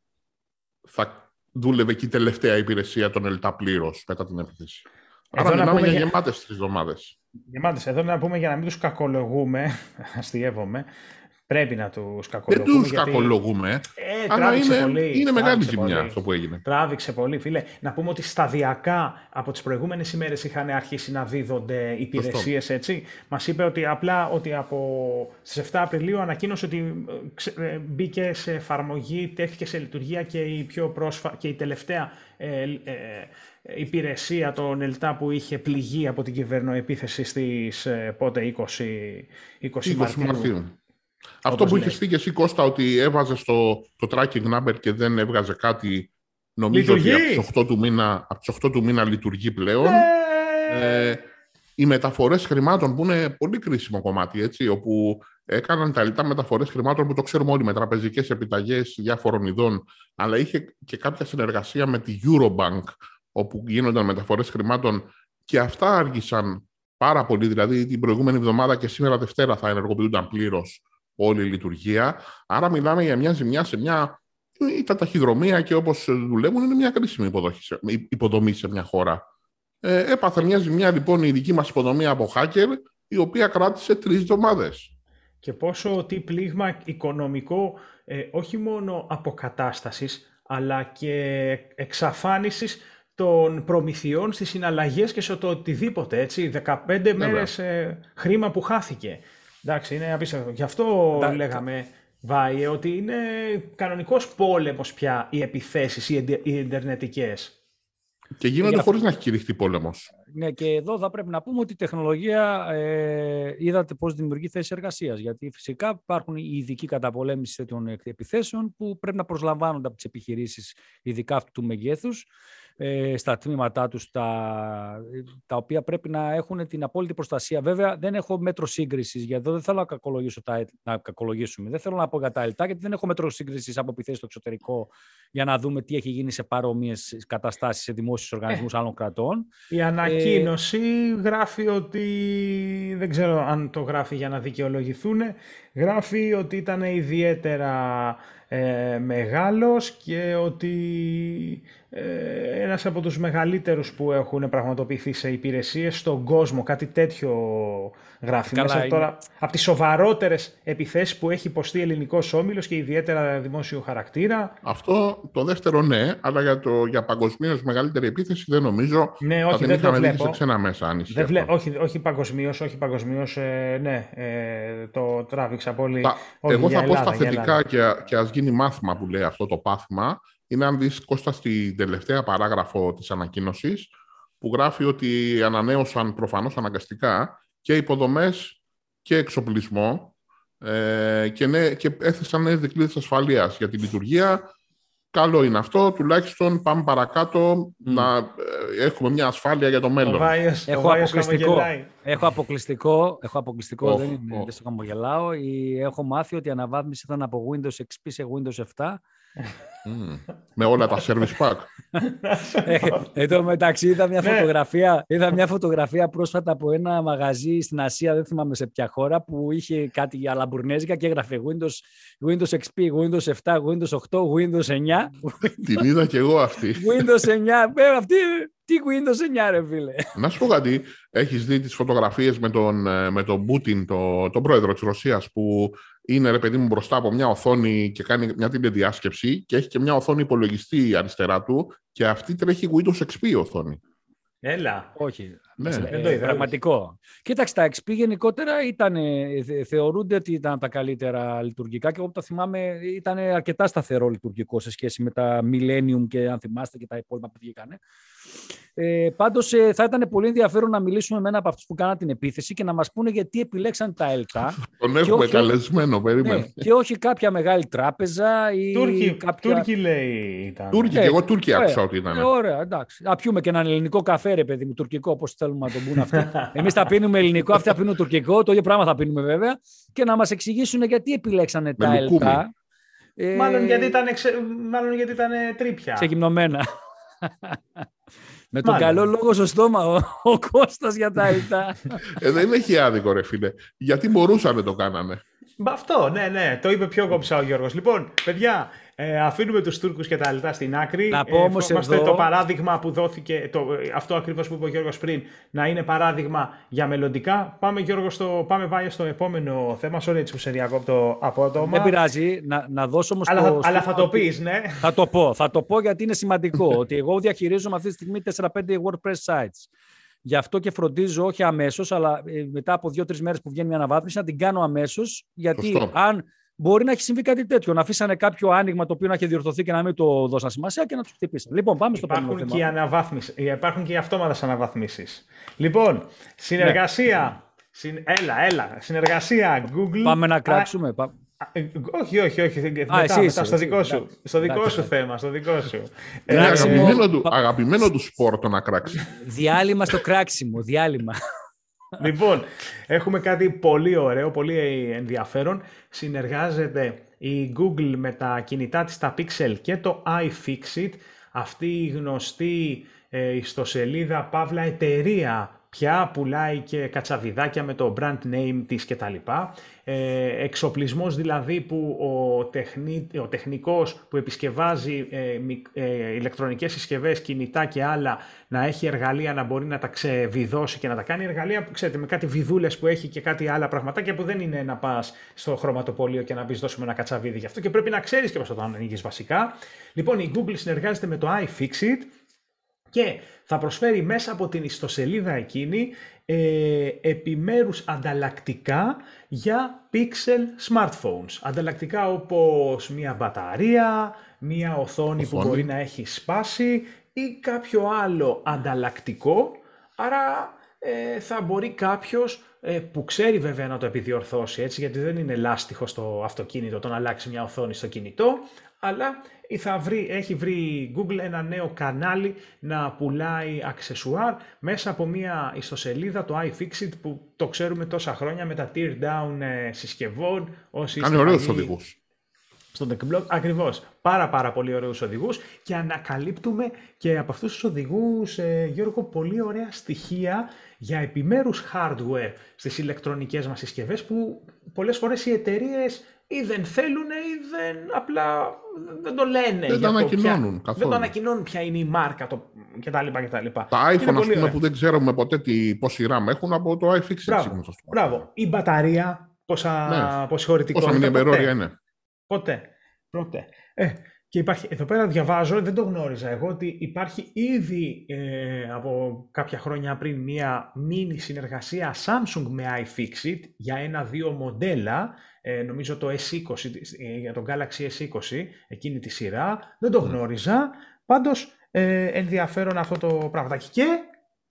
θα δούλευε και η τελευταία υπηρεσία των ΕΛΤΑ πλήρως μετά την επίθεση. Άρα μιλάμε για, για γεμάτες τρεις εβδομάδες. Γεμάτες. Εδώ να πούμε για να μην τους κακολογούμε, αστείευομαι, Πρέπει να τους κακολογούμε. Δεν τους γιατί... κακολογούμε. Ε, αλλά είναι, πολύ, είναι μεγάλη ζημιά αυτό που έγινε. Τράβηξε πολύ, φίλε. Να πούμε ότι σταδιακά από τις προηγούμενες ημέρες είχαν αρχίσει να δίδονται υπηρεσίες. Μας είπε ότι απλά ότι από στις 7 Απριλίου ανακοίνωσε ότι ε, ε, μπήκε σε εφαρμογή, τέθηκε σε λειτουργία και η, πιο πρόσφα... και η τελευταία ε, ε, υπηρεσία των ΕΛΤΑ που είχε πληγεί από την κυβερνοεπίθεση στις πότε 20, 20, 20 Μαρτίου. Αυτό που είχε πει και εσύ Κώστα ότι έβαζες το, το tracking number και δεν έβγαζε κάτι νομίζω ότι από τις 8 του μήνα, από τις 8 του μήνα λειτουργεί πλέον. Ναι. Ε, οι μεταφορές χρημάτων που είναι πολύ κρίσιμο κομμάτι, έτσι, όπου έκαναν τα λιτά μεταφορές χρημάτων που το ξέρουμε όλοι με τραπεζικές επιταγές διάφορων ειδών, αλλά είχε και κάποια συνεργασία με τη Eurobank, όπου γίνονταν μεταφορές χρημάτων και αυτά άργησαν πάρα πολύ, δηλαδή την προηγούμενη εβδομάδα και σήμερα Δευτέρα θα ενεργοποιούνταν πλήρως όλη η λειτουργία. Άρα μιλάμε για μια ζημιά σε μια... Τα ταχυδρομεία και όπως δουλεύουν είναι μια κρίσιμη υποδομή σε μια χώρα. Ε, έπαθε μια ζημιά λοιπόν η δική μας υποδομή από hacker η οποία κράτησε τρεις εβδομάδες. και πόσο τι πλήγμα οικονομικό ε, όχι μόνο αποκατάστασης αλλά και εξαφάνισης των προμηθειών στις συναλλαγές και σε το οτιδήποτε, έτσι, 15 μέρες ε, χρήμα που χάθηκε. Εντάξει, είναι απίστευτο. Γι' αυτό λέγαμε, Βάιε, ότι είναι κανονικός πόλεμος πια οι επιθέσεις, οι, οι εντερνετικές. Και γίνονται χωρίς να έχει κηρυχτεί πόλεμος. Ναι, και εδώ θα πρέπει να πούμε ότι η τεχνολογία ε, είδατε πώς δημιουργεί θέσεις εργασίας. Γιατί φυσικά υπάρχουν οι ειδικοί καταπολέμησης τέτοιων επιθέσεων που πρέπει να προσλαμβάνονται από τις επιχειρήσεις, ειδικά αυτού του μεγέθους ε, στα τμήματά τους, τα, τα οποία πρέπει να έχουν την απόλυτη προστασία. Βέβαια, δεν έχω μέτρο σύγκρισης, γιατί δεν θέλω να, κακολογήσω τα, να κακολογήσουμε. Δεν θέλω να πω για τα ΕΛΤΑ, γιατί δεν έχω μέτρο σύγκρισης από επιθέσεις στο εξωτερικό για να δούμε τι έχει γίνει σε παρόμοιες καταστάσεις σε δημόσιους οργανισμούς ε, άλλων κρατών. Η ανακοίνωση ε, γράφει ότι. Δεν ξέρω αν το γράφει για να δικαιολογηθούν. Γράφει ότι ήταν ιδιαίτερα ε, μεγάλος και ότι ε, ένας από τους μεγαλύτερους που έχουν πραγματοποιηθεί σε υπηρεσίες στον κόσμο. Κάτι τέτοιο γράφει. Μέσα τώρα, από τις σοβαρότερες επιθέσεις που έχει υποστεί ελληνικός όμιλος και ιδιαίτερα δημόσιο χαρακτήρα. Αυτό το δεύτερο ναι, αλλά για, το, για παγκοσμίως μεγαλύτερη επίθεση δεν νομίζω. Ναι, όχι, δεν, δεν το βλέπω. Σε ξένα μέσα, αν δεν βλέ... όχι, όχι παγκοσμίως, όχι παγκοσμίως, ε, ναι, ε, το τράβηξα πολύ. Τα... Όχι, Εγώ θα πω στα θετικά και, και ας γίνει μάθημα που λέει αυτό το πάθημα είναι αν δεις Κώστα στην τελευταία παράγραφο της ανακοίνωσης που γράφει ότι ανανέωσαν προφανώς αναγκαστικά και υποδομές και εξοπλισμό ε, και, ναι, και έθεσαν νέες δικλείδες ασφαλείας για τη λειτουργία. Καλό είναι αυτό, τουλάχιστον πάμε παρακάτω να ε, έχουμε μια ασφάλεια για το μέλλον. έχω, αποκλειστικό, έχω αποκλειστικό, έχω αποκλειστικό, δεν, είναι, δεν στο χαμογελάω. Έχω μάθει ότι η αναβάθμιση ήταν από Windows XP σε Windows 7 με όλα τα service pack. ε, εν τω μεταξύ είδα μια, ναι. φωτογραφία, είδα μια φωτογραφία πρόσφατα από ένα μαγαζί στην Ασία, δεν θυμάμαι σε ποια χώρα, που είχε κάτι για λαμπουρνέζικα και έγραφε Windows, Windows XP, Windows 7, Windows 8, Windows 9. Την είδα και εγώ αυτή. Windows 9, ε, αυτή τι Windows 9 ρε φίλε. Να σου πω κάτι, έχεις δει τις φωτογραφίες με τον, ε, με τον Πούτιν, το, τον πρόεδρο της Ρωσίας, που είναι ρε παιδί μου μπροστά από μια οθόνη και κάνει μια τηλεδιάσκεψη και έχει και μια οθόνη υπολογιστή αριστερά του και αυτή τρέχει Windows XP η οθόνη. Έλα. Όχι. Ναι. Ε, πραγματικό. Κοίταξε, τα XP γενικότερα ήταν, θεωρούνται ότι ήταν τα καλύτερα λειτουργικά και εγώ τα θυμάμαι ήταν αρκετά σταθερό λειτουργικό σε σχέση με τα Millennium και αν θυμάστε και τα υπόλοιπα που βγήκανε. Ε, Πάντως ε, θα ήταν πολύ ενδιαφέρον να μιλήσουμε με ένα από αυτούς που κάναν την επίθεση και να μας πούνε γιατί επιλέξαν τα ΕΛΤΑ. Τον έχουμε όχι, καλεσμένο, περίμενε. Ναι, και όχι κάποια μεγάλη τράπεζα ή. Τούρκοι, κάποια... Τούρκοι λέει ήταν. Τούρκοι, ε, και εγώ Τούρκοι άκουσα ότι ήταν. Ε, ωραία, εντάξει. Να πιούμε και έναν ελληνικό καφέ, ρε παιδί μου, τουρκικό, όπως θέλουμε να τον πούνε αυτό. Εμείς θα πίνουμε ελληνικό, αυτοί θα πίνουν τουρκικό, το ίδιο πράγμα θα πίνουμε βέβαια. Και να μας εξηγήσουν γιατί επιλέξανε τα ΕΛΤΑ. Ε... Μάλλον γιατί ήταν, μάλλον γιατί ήταν τρίπια. Ξεγυμνωμένα. Με τον καλό λόγο στο στόμα ο, ο Κώστας για τα ΙΤΑ. ε, δεν έχει άδικο ρε φίλε. Γιατί μπορούσαν να το κάνανε. Αυτό, ναι, ναι. Το είπε πιο κομψά ο Γιώργος. Λοιπόν, παιδιά, ε, αφήνουμε τους Τούρκους και τα λιτά στην άκρη. Να πω όμως ε, εδώ... το παράδειγμα που δόθηκε, το, αυτό ακριβώς που είπε ο Γιώργος πριν, να είναι παράδειγμα για μελλοντικά. Πάμε Γιώργο, στο, πάμε βάει στο επόμενο θέμα. Sorry έτσι που σε διακόπτω απότομα. Δεν πειράζει. Να, να δώσω όμως αλλά, το... αλλά θα το πεις, ναι. Θα το πω. Θα το πω γιατί είναι σημαντικό. ότι εγώ διαχειρίζομαι αυτή τη στιγμή 4-5 WordPress sites. Γι' αυτό και φροντίζω όχι αμέσως, αλλά ε, μετά από δύο-τρεις μέρες που βγαίνει μια αναβάθμιση να την κάνω αμέσως. Γιατί αν μπορεί να έχει συμβεί κάτι τέτοιο. Να αφήσανε κάποιο άνοιγμα το οποίο να έχει διορθωθεί και να μην το δώσαν σημασία και να τους χτυπήσαν. Λοιπόν, πάμε στο υπάρχουν επόμενο θέμα. Και υπάρχουν και οι αυτόματες αναβαθμίσεις. Λοιπόν, συνεργασία. Συν... Έλα, έλα. Συνεργασία Google. Πάμε να κράξουμε. Ε, όχι, όχι, όχι. Α, μετά, μετά, στο δικό σου, στο δικό σου θέμα, στο δικό σου. Ε, αγαπημένο, του, αγαπημένο του σπορ το να κράξει. Διάλειμμα στο κράξιμο, διάλειμμα. Λοιπόν, έχουμε κάτι πολύ ωραίο, πολύ ενδιαφέρον. Συνεργάζεται η Google με τα κινητά της, τα Pixel και το iFixit. Αυτή η γνωστή ε, ιστοσελίδα, παύλα εταιρεία πια πουλάει και κατσαβιδάκια με το brand name της κτλ. Ε, εξοπλισμός δηλαδή που ο, τεχνη, ο τεχνικός που επισκευάζει ε, ε, ηλεκτρονικές συσκευές, κινητά και άλλα να έχει εργαλεία να μπορεί να τα ξεβιδώσει και να τα κάνει εργαλεία που ξέρετε με κάτι βιδούλες που έχει και κάτι άλλα πραγματάκια που δεν είναι να πας στο χρωματοπολείο και να μπεις δώσουμε ένα κατσαβίδι γι' αυτό και πρέπει να ξέρεις και πώς θα το ανοίγεις βασικά. Λοιπόν η Google συνεργάζεται με το iFixit και θα προσφέρει μέσα από την ιστοσελίδα εκείνη ε, επιμέρους ανταλλακτικά για Pixel smartphones. Ανταλλακτικά όπως μια μπαταρία, μια οθόνη, που μπορεί να έχει σπάσει ή κάποιο άλλο ανταλλακτικό. Άρα ε, θα μπορεί κάποιος ε, που ξέρει βέβαια να το επιδιορθώσει έτσι, γιατί δεν είναι λάστιχο στο αυτοκίνητο το να αλλάξει μια οθόνη στο κινητό, αλλά θα βρει, έχει βρει Google ένα νέο κανάλι να πουλάει αξεσουάρ μέσα από μια ιστοσελίδα, το iFixit, που το ξέρουμε τόσα χρόνια με τα tear down ε, συσκευών. Κάνει ωραίους οδηγούς. Στον TechBlog, ακριβώς. Πάρα πάρα πολύ ωραίους οδηγούς και ανακαλύπτουμε και από αυτούς τους οδηγούς, ε, Γιώργο, πολύ ωραία στοιχεία για επιμέρους hardware στις ηλεκτρονικές μας συσκευές που πολλές φορές οι εταιρείες ή δεν θέλουν ή δεν απλά δεν το λένε. Δεν το ανακοινώνουν καθόλου. Δεν το ανακοινώνουν ποια είναι η Μάρκα το, κτλ. κτλ. Τα iPhone, ας πούμε, που δεν ξέρουμε ποτέ τι, πόση RAM έχουν από το iFixit. Μπράβο, μπράβο. Η μπαταρία, πόσα, ναι. πόση χωρητικότητα. Πόσα μηνυμπερόρια είναι. Ποτέ. Ποτέ. Ε, και υπάρχει, εδώ πέρα διαβάζω, δεν το γνώριζα εγώ, ότι υπάρχει ήδη ε, από κάποια χρόνια πριν μία μίνι συνεργασία Samsung με iFixit για ένα-δύο μοντέλα, ε, νομίζω το S20, ε, για τον Galaxy S20, εκείνη τη σειρά. Δεν το γνώριζα, πάντως ε, ενδιαφέρον αυτό το πράγματάκι. Και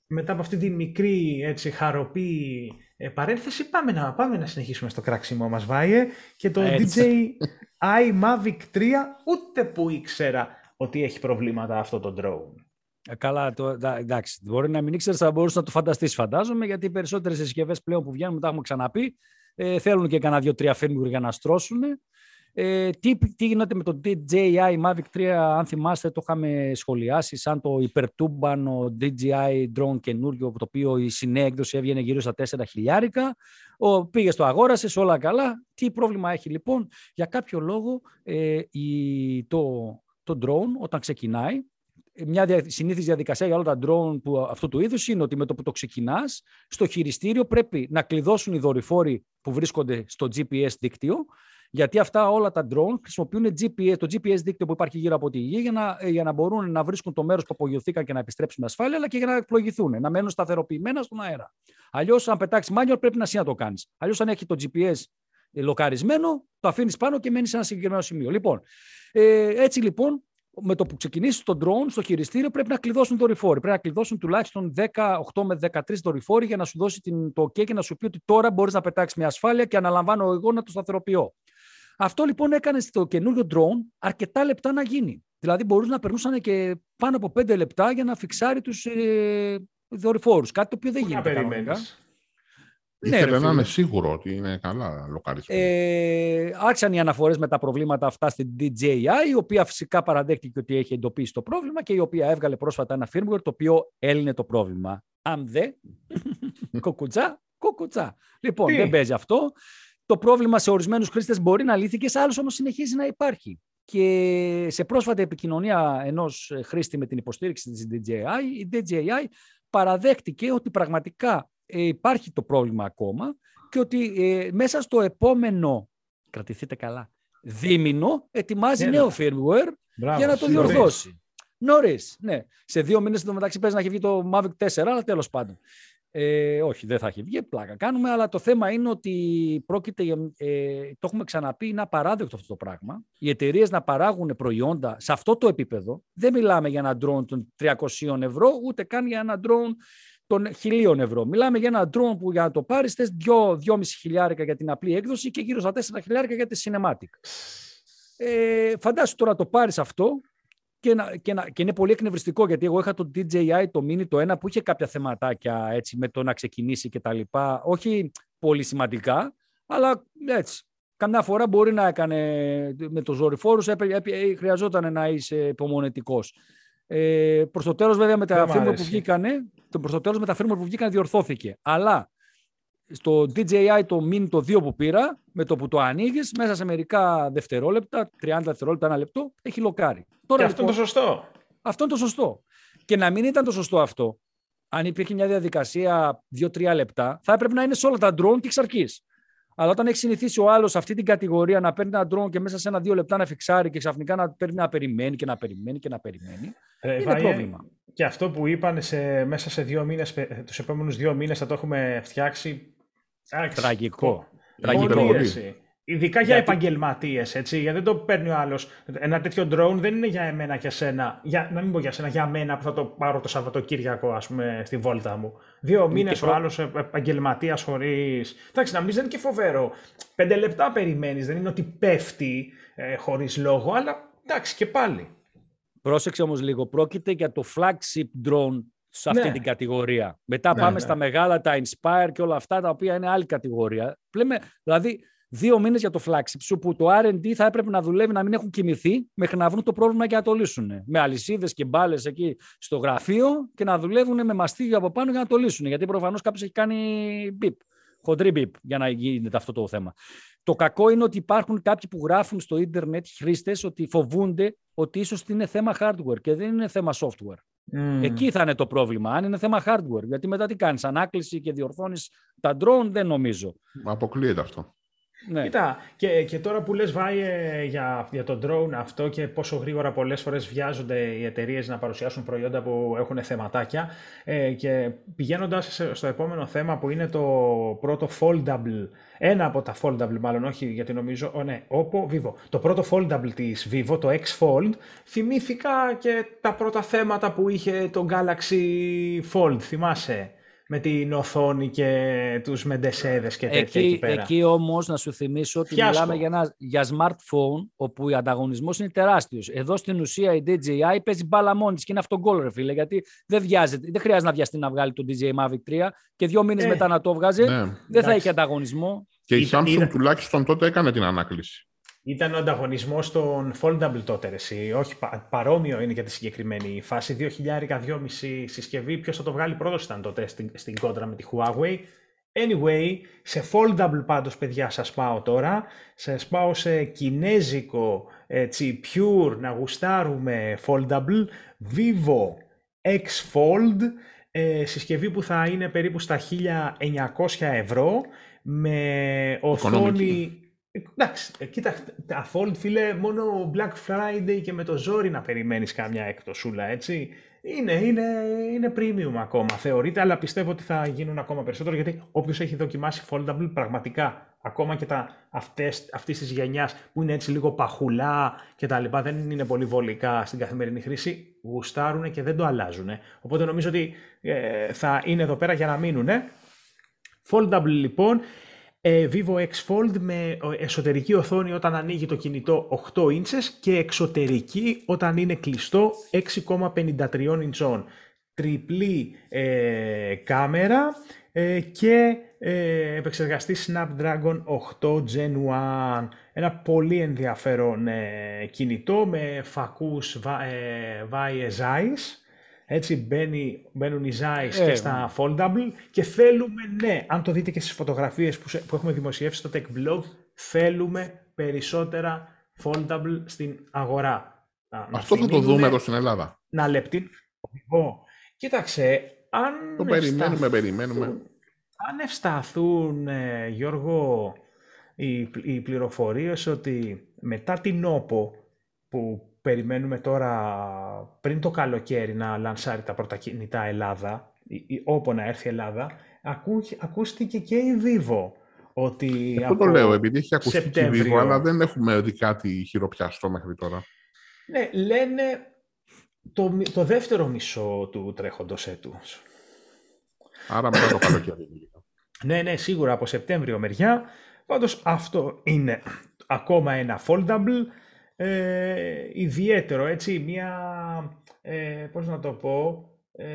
μετά από αυτή τη μικρή έτσι, χαροπή ε, παρένθεση, πάμε να, πάμε να συνεχίσουμε στο κράξιμο μας, Βάιε, και το DJI Mavic 3, ούτε που ήξερα ότι έχει προβλήματα αυτό το drone. Ε, καλά, το, εντάξει, μπορεί να μην ήξερες, θα μπορούσες να το φανταστείς, φαντάζομαι, γιατί οι περισσότερες συσκευές πλέον που βγαίνουν, τα έχουμε ξαναπεί, ε, θέλουν και κανένα δύο-τρία firmware για να στρώσουν. Ε, τι, τι γίνεται με το DJI Mavic 3, αν θυμάστε, το είχαμε σχολιάσει σαν το υπερτούμπανο DJI drone καινούριο, το οποίο η συνέα έκδοση έβγαινε γύρω στα 4 χιλιάρικα. Ο, πήγε στο αγόρασε, όλα καλά. Τι πρόβλημα έχει λοιπόν, για κάποιο λόγο ε, η, το, το drone όταν ξεκινάει, μια δια, συνήθις διαδικασία για όλα τα drone που, αυτού του είδους είναι ότι με το που το ξεκινάς, στο χειριστήριο πρέπει να κλειδώσουν οι δορυφόροι που βρίσκονται στο GPS δίκτυο γιατί αυτά όλα τα drone χρησιμοποιούν GPS, το GPS δίκτυο που υπάρχει γύρω από τη γη για να, για να μπορούν να βρίσκουν το μέρος που απογειωθήκαν και να επιστρέψουν με ασφάλεια, αλλά και για να εκπλογηθούν, να μένουν σταθεροποιημένα στον αέρα. Αλλιώς, αν πετάξεις manual, πρέπει να να το κάνεις. Αλλιώς, αν έχει το GPS λοκαρισμένο, το αφήνεις πάνω και μένεις σε ένα συγκεκριμένο σημείο. Λοιπόν, ε, έτσι λοιπόν, με το που ξεκινήσει το drone στο χειριστήριο, πρέπει να κλειδώσουν δορυφόροι. Πρέπει να κλειδώσουν τουλάχιστον 18 με 13 δορυφόροι για να σου δώσει την, το OK και να σου πει ότι τώρα μπορείς να πετάξεις με ασφάλεια και αναλαμβάνω εγώ να το σταθεροποιώ. Αυτό λοιπόν έκανε στο καινούριο drone αρκετά λεπτά να γίνει. Δηλαδή μπορούσαν να περνούσαν και πάνω από πέντε λεπτά για να φιξάρει τους ε, δορυφόρους. Κάτι το οποίο δεν γίνεται κανονικά. Ναι, Ήθελε να είναι σίγουρο ότι είναι καλά λοκαρισμένο. Ε, άρχισαν οι αναφορές με τα προβλήματα αυτά στην DJI, η οποία φυσικά παραδέχτηκε ότι έχει εντοπίσει το πρόβλημα και η οποία έβγαλε πρόσφατα ένα firmware το οποίο έλυνε το πρόβλημα. Αν δε, κοκουτσά, κοκουτσά. Λοιπόν, δεν παίζει αυτό. Το πρόβλημα σε ορισμένους χρήστες μπορεί να λύθηκε, σε άλλους όμως συνεχίζει να υπάρχει. Και σε πρόσφατη επικοινωνία ενός χρήστη με την υποστήριξη της DJI, η DJI παραδέχτηκε ότι πραγματικά ε, υπάρχει το πρόβλημα ακόμα και ότι ε, μέσα στο επόμενο, κρατηθείτε καλά, δίμηνο ετοιμάζει ναι, νέο ναι. firmware για να το διορθώσει. Νωρίς, ναι. Σε δύο μήνες μεταξύ παίζει να έχει βγει το Mavic 4, αλλά τέλος πάντων. Ε, όχι, δεν θα έχει βγει, πλάκα κάνουμε, αλλά το θέμα είναι ότι πρόκειται, ε, το έχουμε ξαναπεί, είναι απαράδεκτο αυτό το πράγμα. Οι εταιρείες να παράγουν προϊόντα σε αυτό το επίπεδο, δεν μιλάμε για ένα drone των 300 ευρώ, ούτε καν για ένα drone των 1000 ευρώ. Μιλάμε για ένα drone που για να το πάρεις θες 2,5 χιλιάρικα για την απλή έκδοση και γύρω στα 4 χιλιάρικα για τη cinematic. Ε, φαντάσου τώρα το πάρεις αυτό και, να, και, να, και είναι πολύ εκνευριστικό γιατί εγώ είχα το DJI το Mini το ένα που είχε κάποια θεματάκια έτσι, με το να ξεκινήσει και τα λοιπά. Όχι πολύ σημαντικά, αλλά έτσι. Καμιά φορά μπορεί να έκανε με το ζωρηφόρους, χρειαζόταν να είσαι υπομονετικός. Ε, προς το τέλος βέβαια με τα firmware που βγήκανε, το προς το τέλος με τα firmware που βγήκανε διορθώθηκε. Αλλά στο DJI το Min το 2 που πήρα, με το που το ανοίγεις, μέσα σε μερικά δευτερόλεπτα, 30 δευτερόλεπτα, ένα λεπτό, έχει λοκάρει. Τώρα, και αυτό είναι το λοιπόν, σωστό. Αυτό είναι το σωστό. Και να μην ήταν το σωστό αυτό, αν υπήρχε μια διαδικασία 2-3 λεπτά, θα έπρεπε να είναι σε όλα τα drone και εξ αρχή. Αλλά όταν έχει συνηθίσει ο άλλος αυτή την κατηγορία να παίρνει ένα drone και μέσα σε ένα-δύο λεπτά να φιξάρει και ξαφνικά να παίρνει να περιμένει και να περιμένει και να περιμένει. Ε, είναι πρόβλημα. Και αυτό που είπαν σε, μέσα σε δύο μήνες, τους επόμενους δύο μήνες θα το έχουμε φτιάξει. Τραγικό. Τραγικό. Ειδικά για επαγγελματίες, έτσι. Γιατί δεν το παίρνει ο άλλος. Ένα τέτοιο drone δεν είναι για εμένα και εσένα. Για, να μην πω για σένα, για μένα που θα το πάρω το Σαββατοκύριακο, ας πούμε, στη βόλτα μου. Δύο μήνες ο άλλος επαγγελματίας χωρίς. Εντάξει, να μην δεν είναι και φοβερό. Πέντε λεπτά περιμένεις, δεν είναι ότι πέφτει ε, χωρίς λόγο, αλλά εντάξει και πάλι. Πρόσεξε όμως λίγο. Πρόκειται για το flagship drone σε αυτή ναι. την κατηγορία. Μετά ναι, πάμε ναι. στα μεγάλα, τα Inspire και όλα αυτά, τα οποία είναι άλλη κατηγορία. Πλέμε, δηλαδή, δύο μήνες για το flagship σου που το RD θα έπρεπε να δουλεύει να μην έχουν κοιμηθεί μέχρι να βρουν το πρόβλημα και να το λύσουν. Με αλυσίδες και μπάλες εκεί στο γραφείο και να δουλεύουν με μαστίγιο από πάνω για να το λύσουν. Γιατί προφανώς κάποιος έχει κάνει μπιπ, χοντρή μπιπ για να γίνεται αυτό το θέμα. Το κακό είναι ότι υπάρχουν κάποιοι που γράφουν στο ίντερνετ χρήστες ότι φοβούνται ότι ίσως είναι θέμα hardware και δεν είναι θέμα software. Mm. Εκεί θα είναι το πρόβλημα, αν είναι θέμα hardware. Γιατί μετά τι κάνεις, ανάκληση και διορθώνεις τα drone, δεν νομίζω. Αποκλείεται αυτό. Ναι. Κοίτα, και, και τώρα που λες βάει για, για τον drone αυτό και πόσο γρήγορα πολλές φορές βιάζονται οι εταιρείες να παρουσιάσουν προϊόντα που έχουν θεματάκια ε, και πηγαίνοντας στο επόμενο θέμα που είναι το πρώτο foldable, ένα από τα foldable μάλλον, όχι γιατί νομίζω, ο, ναι, Oppo, Vivo. Το πρώτο foldable της Vivo, το X Fold, θυμήθηκα και τα πρώτα θέματα που είχε το Galaxy Fold, θυμάσαι; Με την οθόνη και τους μεντεσέδες και τέτοια εκεί, εκεί πέρα. Εκεί όμως να σου θυμίσω ότι μιλάμε για, ένα, για smartphone όπου ο ανταγωνισμός είναι τεράστιος. Εδώ στην ουσία η DJI παίζει μπάλα μόνη και είναι αυτό γκολ ρε φίλε γιατί δεν, βιάζεται, δεν χρειάζεται να βιαστεί να βγάλει το DJI Mavic 3 και δύο μήνες ε, μετά να το βγάζει ναι, δεν θα έχει ανταγωνισμό. Και η Samsung τουλάχιστον τότε έκανε την ανάκληση. Ήταν ο ανταγωνισμός των foldable τότε, εσύ. Όχι, παρόμοιο είναι για τη συγκεκριμένη φάση. 2.000 2.500 συσκευή. Ποιος θα το βγάλει πρώτος ήταν τότε στην, στην κόντρα με τη Huawei. Anyway, σε foldable πάντως παιδιά σας πάω τώρα. Σας πάω σε κινέζικο, έτσι, pure, να γουστάρουμε foldable. Vivo X Fold, ε, συσκευή που θα είναι περίπου στα 1.900 ευρώ με οθόνη Εντάξει, ε, κοίτα, τα Fold, φίλε, μόνο Black Friday και με το ζόρι να περιμένεις κάμια έκτοσούλα, έτσι. Είναι, είναι, είναι premium ακόμα, θεωρείται, αλλά πιστεύω ότι θα γίνουν ακόμα περισσότερο, γιατί όποιος έχει δοκιμάσει Foldable, πραγματικά, ακόμα και τα αυτές, αυτής της γενιάς, που είναι έτσι λίγο παχουλά και τα λοιπά, δεν είναι πολύ βολικά στην καθημερινή χρήση, γουστάρουν και δεν το αλλάζουν. Οπότε νομίζω ότι ε, θα είναι εδώ πέρα για να μείνουν. Foldable λοιπόν, ε, Vivo X Fold με εσωτερική οθόνη όταν ανοίγει το κινητό 8 inches και εξωτερική όταν είναι κλειστό 6,53 ιντσών. Τριπλή ε, κάμερα ε, και ε, επεξεργαστή Snapdragon 8 Gen 1. Ένα πολύ ενδιαφέρον ε, κινητό με φακούς Vaie Zeiss έτσι μπαίνει, μπαίνουν οι Zeiss και ε, στα foldable και θέλουμε, ναι, αν το δείτε και στις φωτογραφίες που, που έχουμε δημοσιεύσει στο Tech Blog, θέλουμε περισσότερα foldable στην αγορά. Αυτό θα το δούμε εδώ στην Ελλάδα. Να λεπτεί. Κοίταξε, αν Το περιμένουμε, περιμένουμε. Αν ευσταθούν, ε, Γιώργο, οι, οι πληροφορίες ότι μετά την όπο που περιμένουμε τώρα πριν το καλοκαίρι να λανσάρει τα πρώτα κινητά Ελλάδα, όπου να έρθει η Ελλάδα, ακού, ακούστηκε και η Vivo. Ότι Αυτό το λέω, επειδή έχει ακουστεί και η Vivo, αλλά δεν έχουμε δει κάτι χειροπιαστό μέχρι τώρα. Ναι, λένε το, το δεύτερο μισό του τρέχοντος έτους. Άρα μετά το καλοκαίρι. ναι, ναι, σίγουρα από Σεπτέμβριο μεριά. Πάντως αυτό είναι ακόμα ένα foldable ε, ιδιαίτερο, έτσι, μια, ε, πώς να το πω, ε,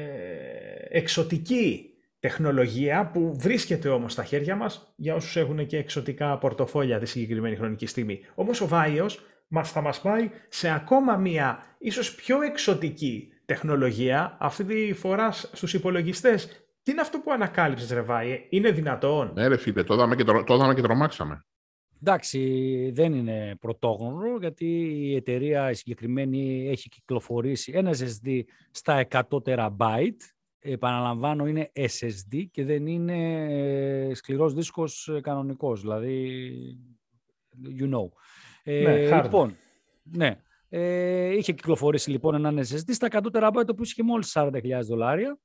εξωτική τεχνολογία που βρίσκεται όμως στα χέρια μας για όσους έχουν και εξωτικά πορτοφόλια τη συγκεκριμένη χρονική στιγμή. Όμως ο Βάιος μας θα μας πάει σε ακόμα μια ίσως πιο εξωτική τεχνολογία, αυτή τη φορά στους υπολογιστές. Τι είναι αυτό που ανακάλυψες, Ρεβάη, είναι δυνατόν; Ναι ρε φίλε, το είδαμε και, το, και τρομάξαμε. Εντάξει, δεν είναι πρωτόγνωρο, γιατί η εταιρεία η συγκεκριμένη έχει κυκλοφορήσει ένα SSD στα 100 TB. Επαναλαμβάνω, είναι SSD και δεν είναι ε, σκληρός δίσκος ε, κανονικός, δηλαδή, you know. Ε, ναι, λοιπόν, ναι. Ε, είχε κυκλοφορήσει λοιπόν ένα SSD στα 100 TB, το οποίο είχε μόλις 40.000 δολάρια.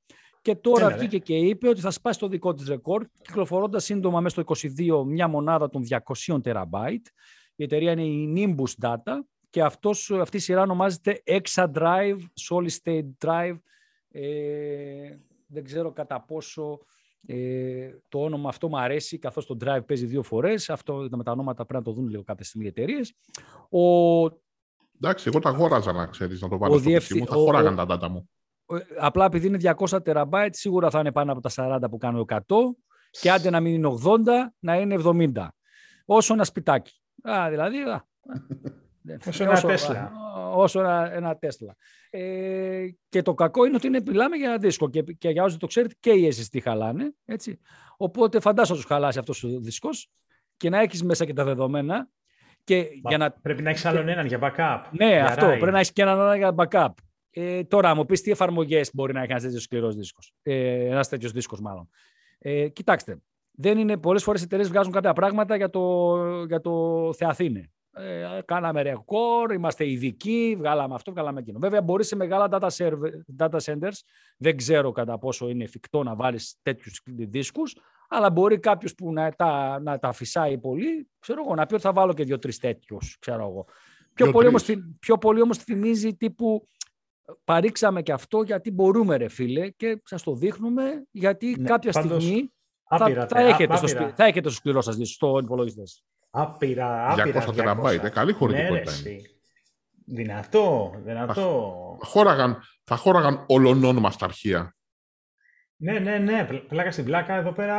Και τώρα Έλα, βγήκε και είπε ότι θα σπάσει το δικό της ρεκόρ, κυκλοφορώντας σύντομα μέσα στο 22 μια μονάδα των 200 τεραμπάιτ. Η εταιρεία είναι η Nimbus Data και αυτός, αυτή η σειρά ονομάζεται Exa Drive, Solid State Drive. Ε, δεν ξέρω κατά πόσο ε, το όνομα αυτό μου αρέσει, καθώς το Drive παίζει δύο φορές. Αυτό με τα ονόματα πρέπει να το δουν λίγο κάποια στιγμή οι εταιρείες. Ο... Εντάξει, εγώ τα αγόραζα να ξέρεις να το βάλω στο διευθυ... μου. Θα χωράγαν τα data μου. Ε, απλά επειδή είναι 200 τεραμπάιτ, σίγουρα θα είναι πάνω από τα 40 που κάνω 100 και άντε να μην είναι 80, να είναι 70. Όσο ένα σπιτάκι. Α, δηλαδή, α, όσο ένα Τέσλα. Όσο ένα, ένα Τέσλα. Ε, και το κακό είναι ότι είναι, μιλάμε για ένα δίσκο και, και για όσοι το ξέρετε και οι SSD χαλάνε. Έτσι. Οπότε φαντάσου τους χαλάσει αυτός ο δίσκος και να έχεις μέσα και τα δεδομένα. Και για να... Πρέπει να έχεις άλλον έναν για backup. Ναι, για αυτό. Πρέπει να έχεις και έναν για backup. Ε, τώρα, μου πεις τι εφαρμογές μπορεί να έχει ένας τέτοιος σκληρός δίσκος. Ε, ένας τέτοιος δίσκος, μάλλον. Ε, κοιτάξτε, δεν είναι, πολλές φορές οι εταιρείες βγάζουν κάποια πράγματα για το, για το Θεαθήνε. Ε, κάναμε ρεκόρ, είμαστε ειδικοί, βγάλαμε αυτό, βγάλαμε εκείνο. Βέβαια, μπορείς σε μεγάλα data, server, data centers, δεν ξέρω κατά πόσο είναι εφικτό να βάλεις τέτοιους δίσκους, αλλά μπορεί κάποιος που να τα, να τα φυσάει πολύ, ξέρω εγώ, να πει ότι θα βάλω και δύο-τρεις τέτοιους, ξέρω εγώ. Πιο πολύ, όμως, πιο πολύ όμως θυμίζει τύπου παρήξαμε και αυτό γιατί μπορούμε ρε φίλε και σας το δείχνουμε γιατί ναι, κάποια στιγμή θα, θα, έχετε στο, θα έχετε στο σκληρό σας στο υπολογιστή. Άπειρα, άπειρα. 200 τεραμπάιτ, ε, καλή χωρητικότητα ναι, Δυνατό, δυνατό. Θα χώραγαν, θα χώραγαν ολονών μας τα αρχεία. Ναι, ναι, ναι. Πλάκα στην πλάκα εδώ πέρα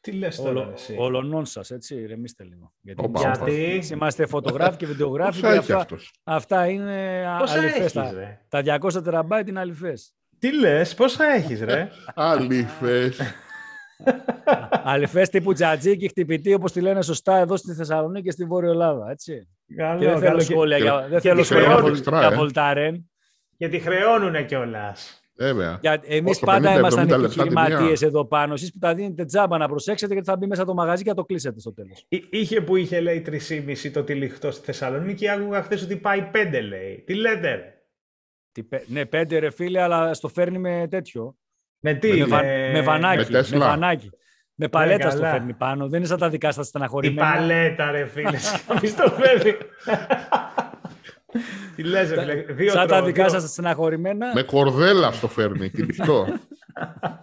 τι λες τώρα Όλο, εσύ; Όλων σας, έτσι, ρεμίστε λίγο. Γιατί, Οπα, γιατί... είμαστε φωτογράφοι και βιντεογράφοι. αυτά, αυτά είναι αληθές. Τα, τα 200 τεραμπάιτ είναι αληθές. Τι λες, πόσα έχεις ρε; αληθές. Αληθές τύπου τζατζίκι, χτυπητή, όπως τη λένε σωστά εδώ στη Θεσσαλονίκη και στη Βόρεια Ελλάδα, έτσι. Καλό, και δεν θέλω σχόλια για, δεν θέλω σχόλια για Βολτάρεν. Γιατί χρεώνουνε κιόλας. Βέβαια. Για, εμείς πάντα ήμασταν επιχειρηματίες εδώ πάνω. Εσείς που τα δίνετε τζάμπα να προσέξετε γιατί θα μπει μέσα το μαγαζί και θα το κλείσετε στο τέλος. Είχε που είχε λέει 3,5 το τυλιχτό στη Θεσσαλονίκη. Άκουγα χθες ότι πάει 5 λέει. Τι λέτε, ρε; Τι, ναι, 5 ρε φίλε, αλλά στο φέρνει με τέτοιο. Με τι, με, με, με βανάκι. Με, με βανάκι. Με παλέτα ναι, στο φέρνει πάνω. Δεν είναι σαν τα δικά στα στεναχωρημένα. Η παλέτα, ρε φίλε. το φέρνει; Τι λες, δύο Σαν τα δικά σας στεναχωρημένα. Με κορδέλα στο φέρνει, κυλιχτό.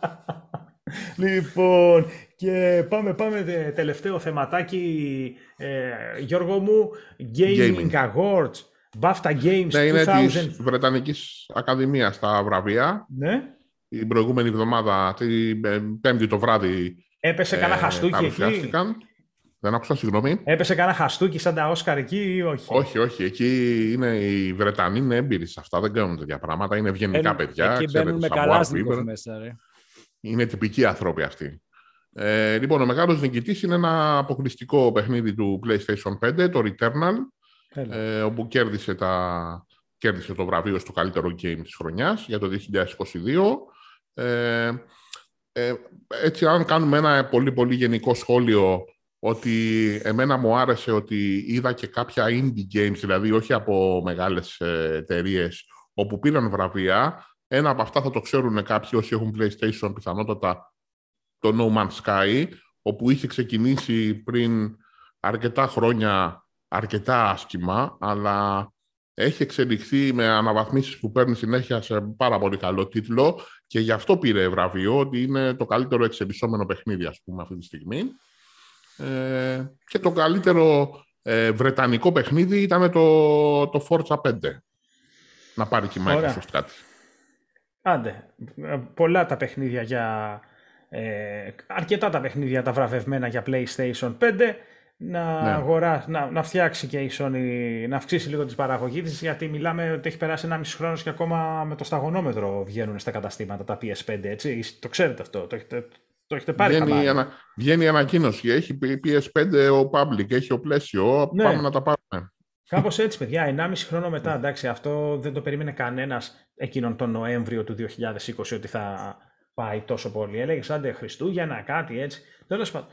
λοιπόν, και πάμε, πάμε τελευταίο θεματάκι, ε, Γιώργο μου, Gaming, Awards, BAFTA Games ναι, είναι της Βρετανικής Ακαδημίας τα βραβεία. Ναι. Την προηγούμενη εβδομάδα, την πέμπτη το βράδυ, Έπεσε ε, κανένα χαστούκι εκεί; Δεν άκουσα, συγγνώμη. Έπεσε κανένα χαστούκι σαν τα Όσκαρ εκεί ή όχι; Όχι, όχι. Εκεί είναι οι Βρετανοί είναι έμπειροι σε αυτά. Δεν κάνουν τέτοια πράγματα. Είναι ευγενικά παιδιά. Εκεί μπαίνουν με καλά μέσα, ρε. Είναι τυπικοί άνθρωποι αυτοί. Ε, λοιπόν, ο μεγάλος νικητής είναι ένα αποκλειστικό παιχνίδι του PlayStation 5, το Returnal, ε, όπου κέρδισε, τα, κέρδισε το βραβείο στο καλύτερο game της χρονιάς για το 2022. Ε, ε, έτσι, αν κάνουμε ένα πολύ πολύ γενικό σχόλιο ότι εμένα μου άρεσε ότι είδα και κάποια indie games, δηλαδή όχι από μεγάλες ε, εταιρείες όπου πήραν βραβεία. Ένα από αυτά θα το ξέρουν κάποιοι όσοι έχουν PlayStation πιθανότατα το No Man's Sky, όπου είχε ξεκινήσει πριν αρκετά χρόνια αρκετά άσχημα, αλλά έχει εξελιχθεί με αναβαθμίσεις που παίρνει συνέχεια σε πάρα πολύ καλό τίτλο και γι' αυτό πήρε βραβείο, ότι είναι το καλύτερο εξελισσόμενο παιχνίδι, ας πούμε, αυτή τη στιγμή. Ε, και το καλύτερο ε, βρετανικό παιχνίδι ήταν το, το Forza 5. Να πάρει και η Microsoft κάτι. Άντε. Πολλά τα παιχνίδια για... Ε, αρκετά τα παιχνίδια τα βραβευμένα για PlayStation 5. να, ναι. αγορά, να, να φτιάξει και η Sony, να αυξήσει λίγο τη παραγωγή της, γιατί μιλάμε ότι έχει περάσει ένα μισό χρόνος και ακόμα με το σταγονόμετρο βγαίνουν στα καταστήματα τα PS5, έτσι. Το ξέρετε αυτό, το έχετε, το έχετε πάρει βγαίνει, ανα, βγαίνει η ανακοίνωση, έχει PS5 ο public, έχει ο πλαίσιο, ναι. πάμε να τα πάρουμε. Κάπως έτσι, παιδιά, 1,5 χρόνο μετά, εντάξει, αυτό δεν το περίμενε κανένας εκείνον τον Νοέμβριο του 2020 ότι θα πάει τόσο πολύ. Έλεγε άντε Χριστούγεννα, κάτι έτσι. Τέλος πάντων.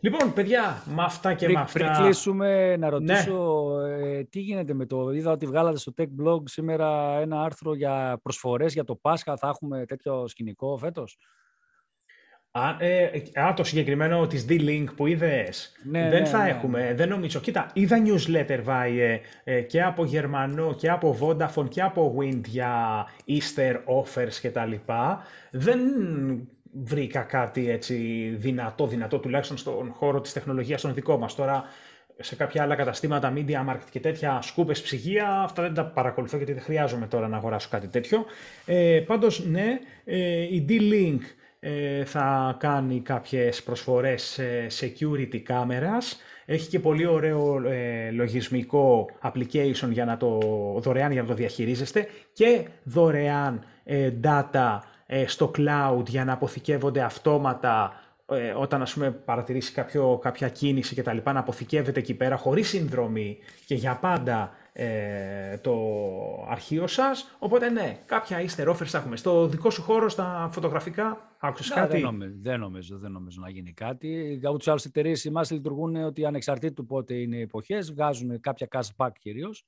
Λοιπόν, παιδιά, με αυτά και με αυτά. Πριν κλείσουμε, να ρωτήσω ναι. ε, τι γίνεται με το. Είδα ότι βγάλατε στο Tech Blog σήμερα ένα άρθρο για προσφορές για το Πάσχα. Θα έχουμε τέτοιο σκηνικό φέτος; Α, ε, α, το συγκεκριμένο της D-Link που είδες. Ναι, δεν ναι, θα ναι, έχουμε, δεν νομίζω. Κοίτα, είδα newsletter βάιε ε, και από Γερμανό και από Vodafone και από Wind για Easter offers και τα λοιπά. Δεν βρήκα κάτι έτσι δυνατό, δυνατό τουλάχιστον στον χώρο της τεχνολογίας των δικό μας. Τώρα σε κάποια άλλα καταστήματα, media market και τέτοια σκούπες ψυγεία, αυτά δεν τα παρακολουθώ γιατί δεν χρειάζομαι τώρα να αγοράσω κάτι τέτοιο. Ε, πάντως ναι, ε, η D-Link ε, θα κάνει κάποιες προσφορές security cameras. Έχει και πολύ ωραίο ε, λογισμικό application για να το, δωρεάν για να το διαχειρίζεστε και δωρεάν ε, data ε, στο cloud για να αποθηκεύονται αυτόματα ε, όταν ας πούμε παρατηρήσει κάποιο, κάποια κίνηση και τα λοιπά να αποθηκεύεται εκεί πέρα χωρίς συνδρομή και για πάντα ε, το αρχείο σας. Οπότε ναι, κάποια easter offers θα έχουμε. Στο δικό σου χώρο, στα φωτογραφικά, άκουσες κάτι; Δεν νομίζω, δεν νομίζω, δεν νομίζω να γίνει κάτι. Για ούτως άλλως εταιρείες εμάς λειτουργούν ότι ανεξαρτήτου πότε είναι οι εποχές, βγάζουν κάποια cash back κυρίως.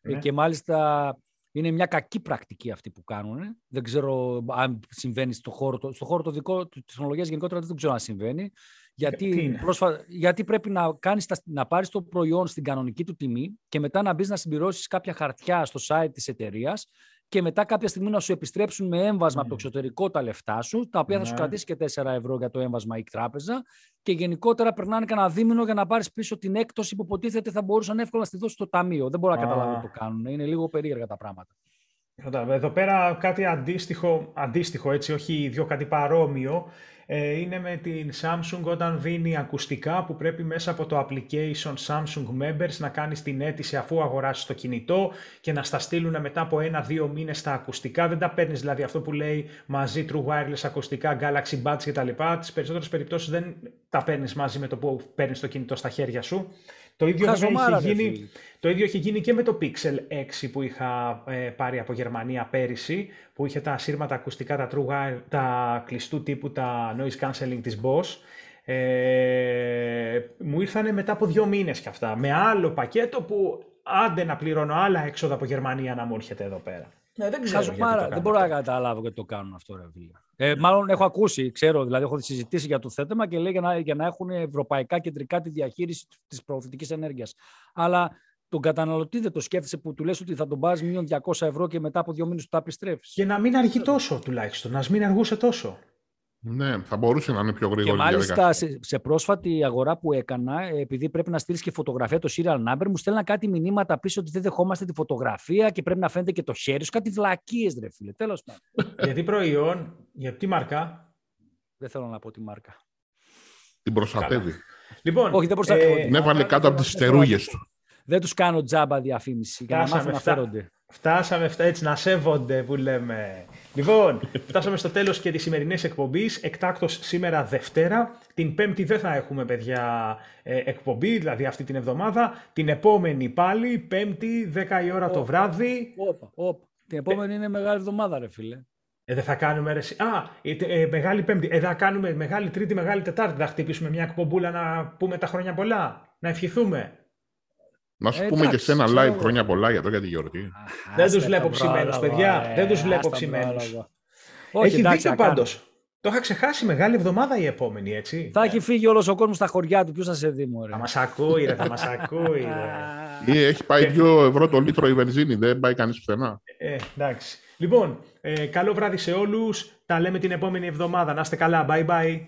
Ναι. Και μάλιστα είναι μια κακή πρακτική αυτή που κάνουν. Δεν ξέρω αν συμβαίνει στο χώρο, στο χώρο το δικό τη τεχνολογία γενικότερα, δεν ξέρω αν συμβαίνει. Γιατί, πρόσφα... γιατί πρέπει να, κάνεις να πάρεις το προϊόν στην κανονική του τιμή και μετά να μπεις να συμπληρώσεις κάποια χαρτιά στο site της εταιρείας και μετά κάποια στιγμή να σου επιστρέψουν με έμβασμα από το εξωτερικό τα λεφτά σου, τα οποία θα σου ναι. κρατήσει και 4 ευρώ για το έμβασμα η τράπεζα και γενικότερα περνάνε κανένα δίμηνο για να πάρεις πίσω την έκπτωση που υποτίθεται θα μπορούσαν εύκολα να στη δώσεις στο ταμείο. Δεν μπορώ να καταλάβω τι το κάνουν. Είναι λίγο περίεργα τα πράγματα. Εδώ πέρα κάτι αντίστοιχο, αντίστοιχο έτσι, όχι ίδιο, κάτι παρόμοιο, ε, είναι με την Samsung όταν δίνει ακουστικά που πρέπει μέσα από το application Samsung Members να κάνεις την αίτηση αφού αγοράσεις το κινητό και να στα στείλουν μετά από ένα-δύο μήνες τα ακουστικά. Δεν τα παίρνεις δηλαδή αυτό που λέει μαζί True Wireless ακουστικά, Galaxy Buds κτλ. Τις περισσότερες περιπτώσεις δεν τα παίρνεις μαζί με το που παίρνεις το κινητό στα χέρια σου. Το ίδιο, έχει γίνει, το ίδιο έχει γίνει και με το Pixel 6 που είχα ε, πάρει από Γερμανία πέρυσι, που είχε τα σύρματα ακουστικά, τα, true, τα κλειστού τύπου, τα noise cancelling της Boss. Ε, μου ήρθανε μετά από δύο μήνες και αυτά, με άλλο πακέτο που άντε να πληρώνω άλλα έξοδα από Γερμανία να μου έρχεται εδώ πέρα. Ναι, δεν ξέρω. Γιατί δεν μπορώ να καταλάβω γιατί το κάνουν αυτό, ρε φίλε. Ε, μάλλον έχω ακούσει, ξέρω, δηλαδή έχω συζητήσει για το θέμα και λέει για να, για να έχουν ευρωπαϊκά κεντρικά τη διαχείριση της προωθητική ενέργειας. Αλλά τον καταναλωτή δεν το σκέφτεσαι που του λες ότι θα τον πάρει μείον 200 ευρώ και μετά από δύο μήνες του τα επιστρέφεις. Και να μην αργεί τόσο τουλάχιστον, να μην αργούσε τόσο. Ναι, θα μπορούσε να είναι πιο γρήγορο. Και μάλιστα σε, σε, πρόσφατη αγορά που έκανα, επειδή πρέπει να στείλεις και φωτογραφία το serial number, μου στέλναν κάτι μηνύματα πίσω ότι δεν δεχόμαστε τη φωτογραφία και πρέπει να φαίνεται και το χέρι σου. Κάτι βλακίες, ρε φίλε. Τέλος πάντων. Γιατί προϊόν, για τι μάρκα; Δεν θέλω να πω τη μάρκα. Την προστατεύει. Λοιπόν, Όχι, δεν προστατεύει. Ε, την έβαλε κάτω από τις στερούγες του. Δεν τους κάνω τζάμπα διαφήμιση για να μάθουν να φέρονται. Φτάσαμε έτσι να σέβονται που λέμε. Λοιπόν, φτάσαμε στο τέλος και της σημερινής εκπομπής. Εκτάκτος σήμερα Δευτέρα. Την Πέμπτη δεν θα έχουμε, παιδιά, ε, εκπομπή, δηλαδή αυτή την εβδομάδα. Την επόμενη πάλι, Πέμπτη, 10 η ώρα το βράδυ. Όπα, όπα. Την επόμενη είναι μεγάλη εβδομάδα, ρε φίλε. Ε, δεν θα κάνουμε ρε, Α, ε, ε, μεγάλη Πέμπτη. Ε, θα κάνουμε μεγάλη Τρίτη, μεγάλη Τετάρτη. Θα χτυπήσουμε μια εκπομπούλα να πούμε τα χρόνια πολλά. Να ευχηθούμε. Να σου πούμε και σε ένα live χρόνια πολλά για το για τη γιορτή. Δεν τους βλέπω ψημένους, παιδιά. Δεν τους βλέπω ψημένους. Έχει δίκιο πάντως. Το είχα ξεχάσει μεγάλη εβδομάδα η επόμενη, έτσι. Θα έχει φύγει όλος ο κόσμος στα χωριά του. Ποιος θα σε δει, μωρέ. Θα μας ακούει, ρε, θα μας ακούει. Ρε. Έχει πάει 2 ευρώ το λίτρο η βενζίνη, δεν πάει κανείς πουθενά. Ε, εντάξει. Λοιπόν, ε, καλό βράδυ σε όλους. Τα λέμε την επόμενη εβδομάδα. Να είστε καλά. Bye bye.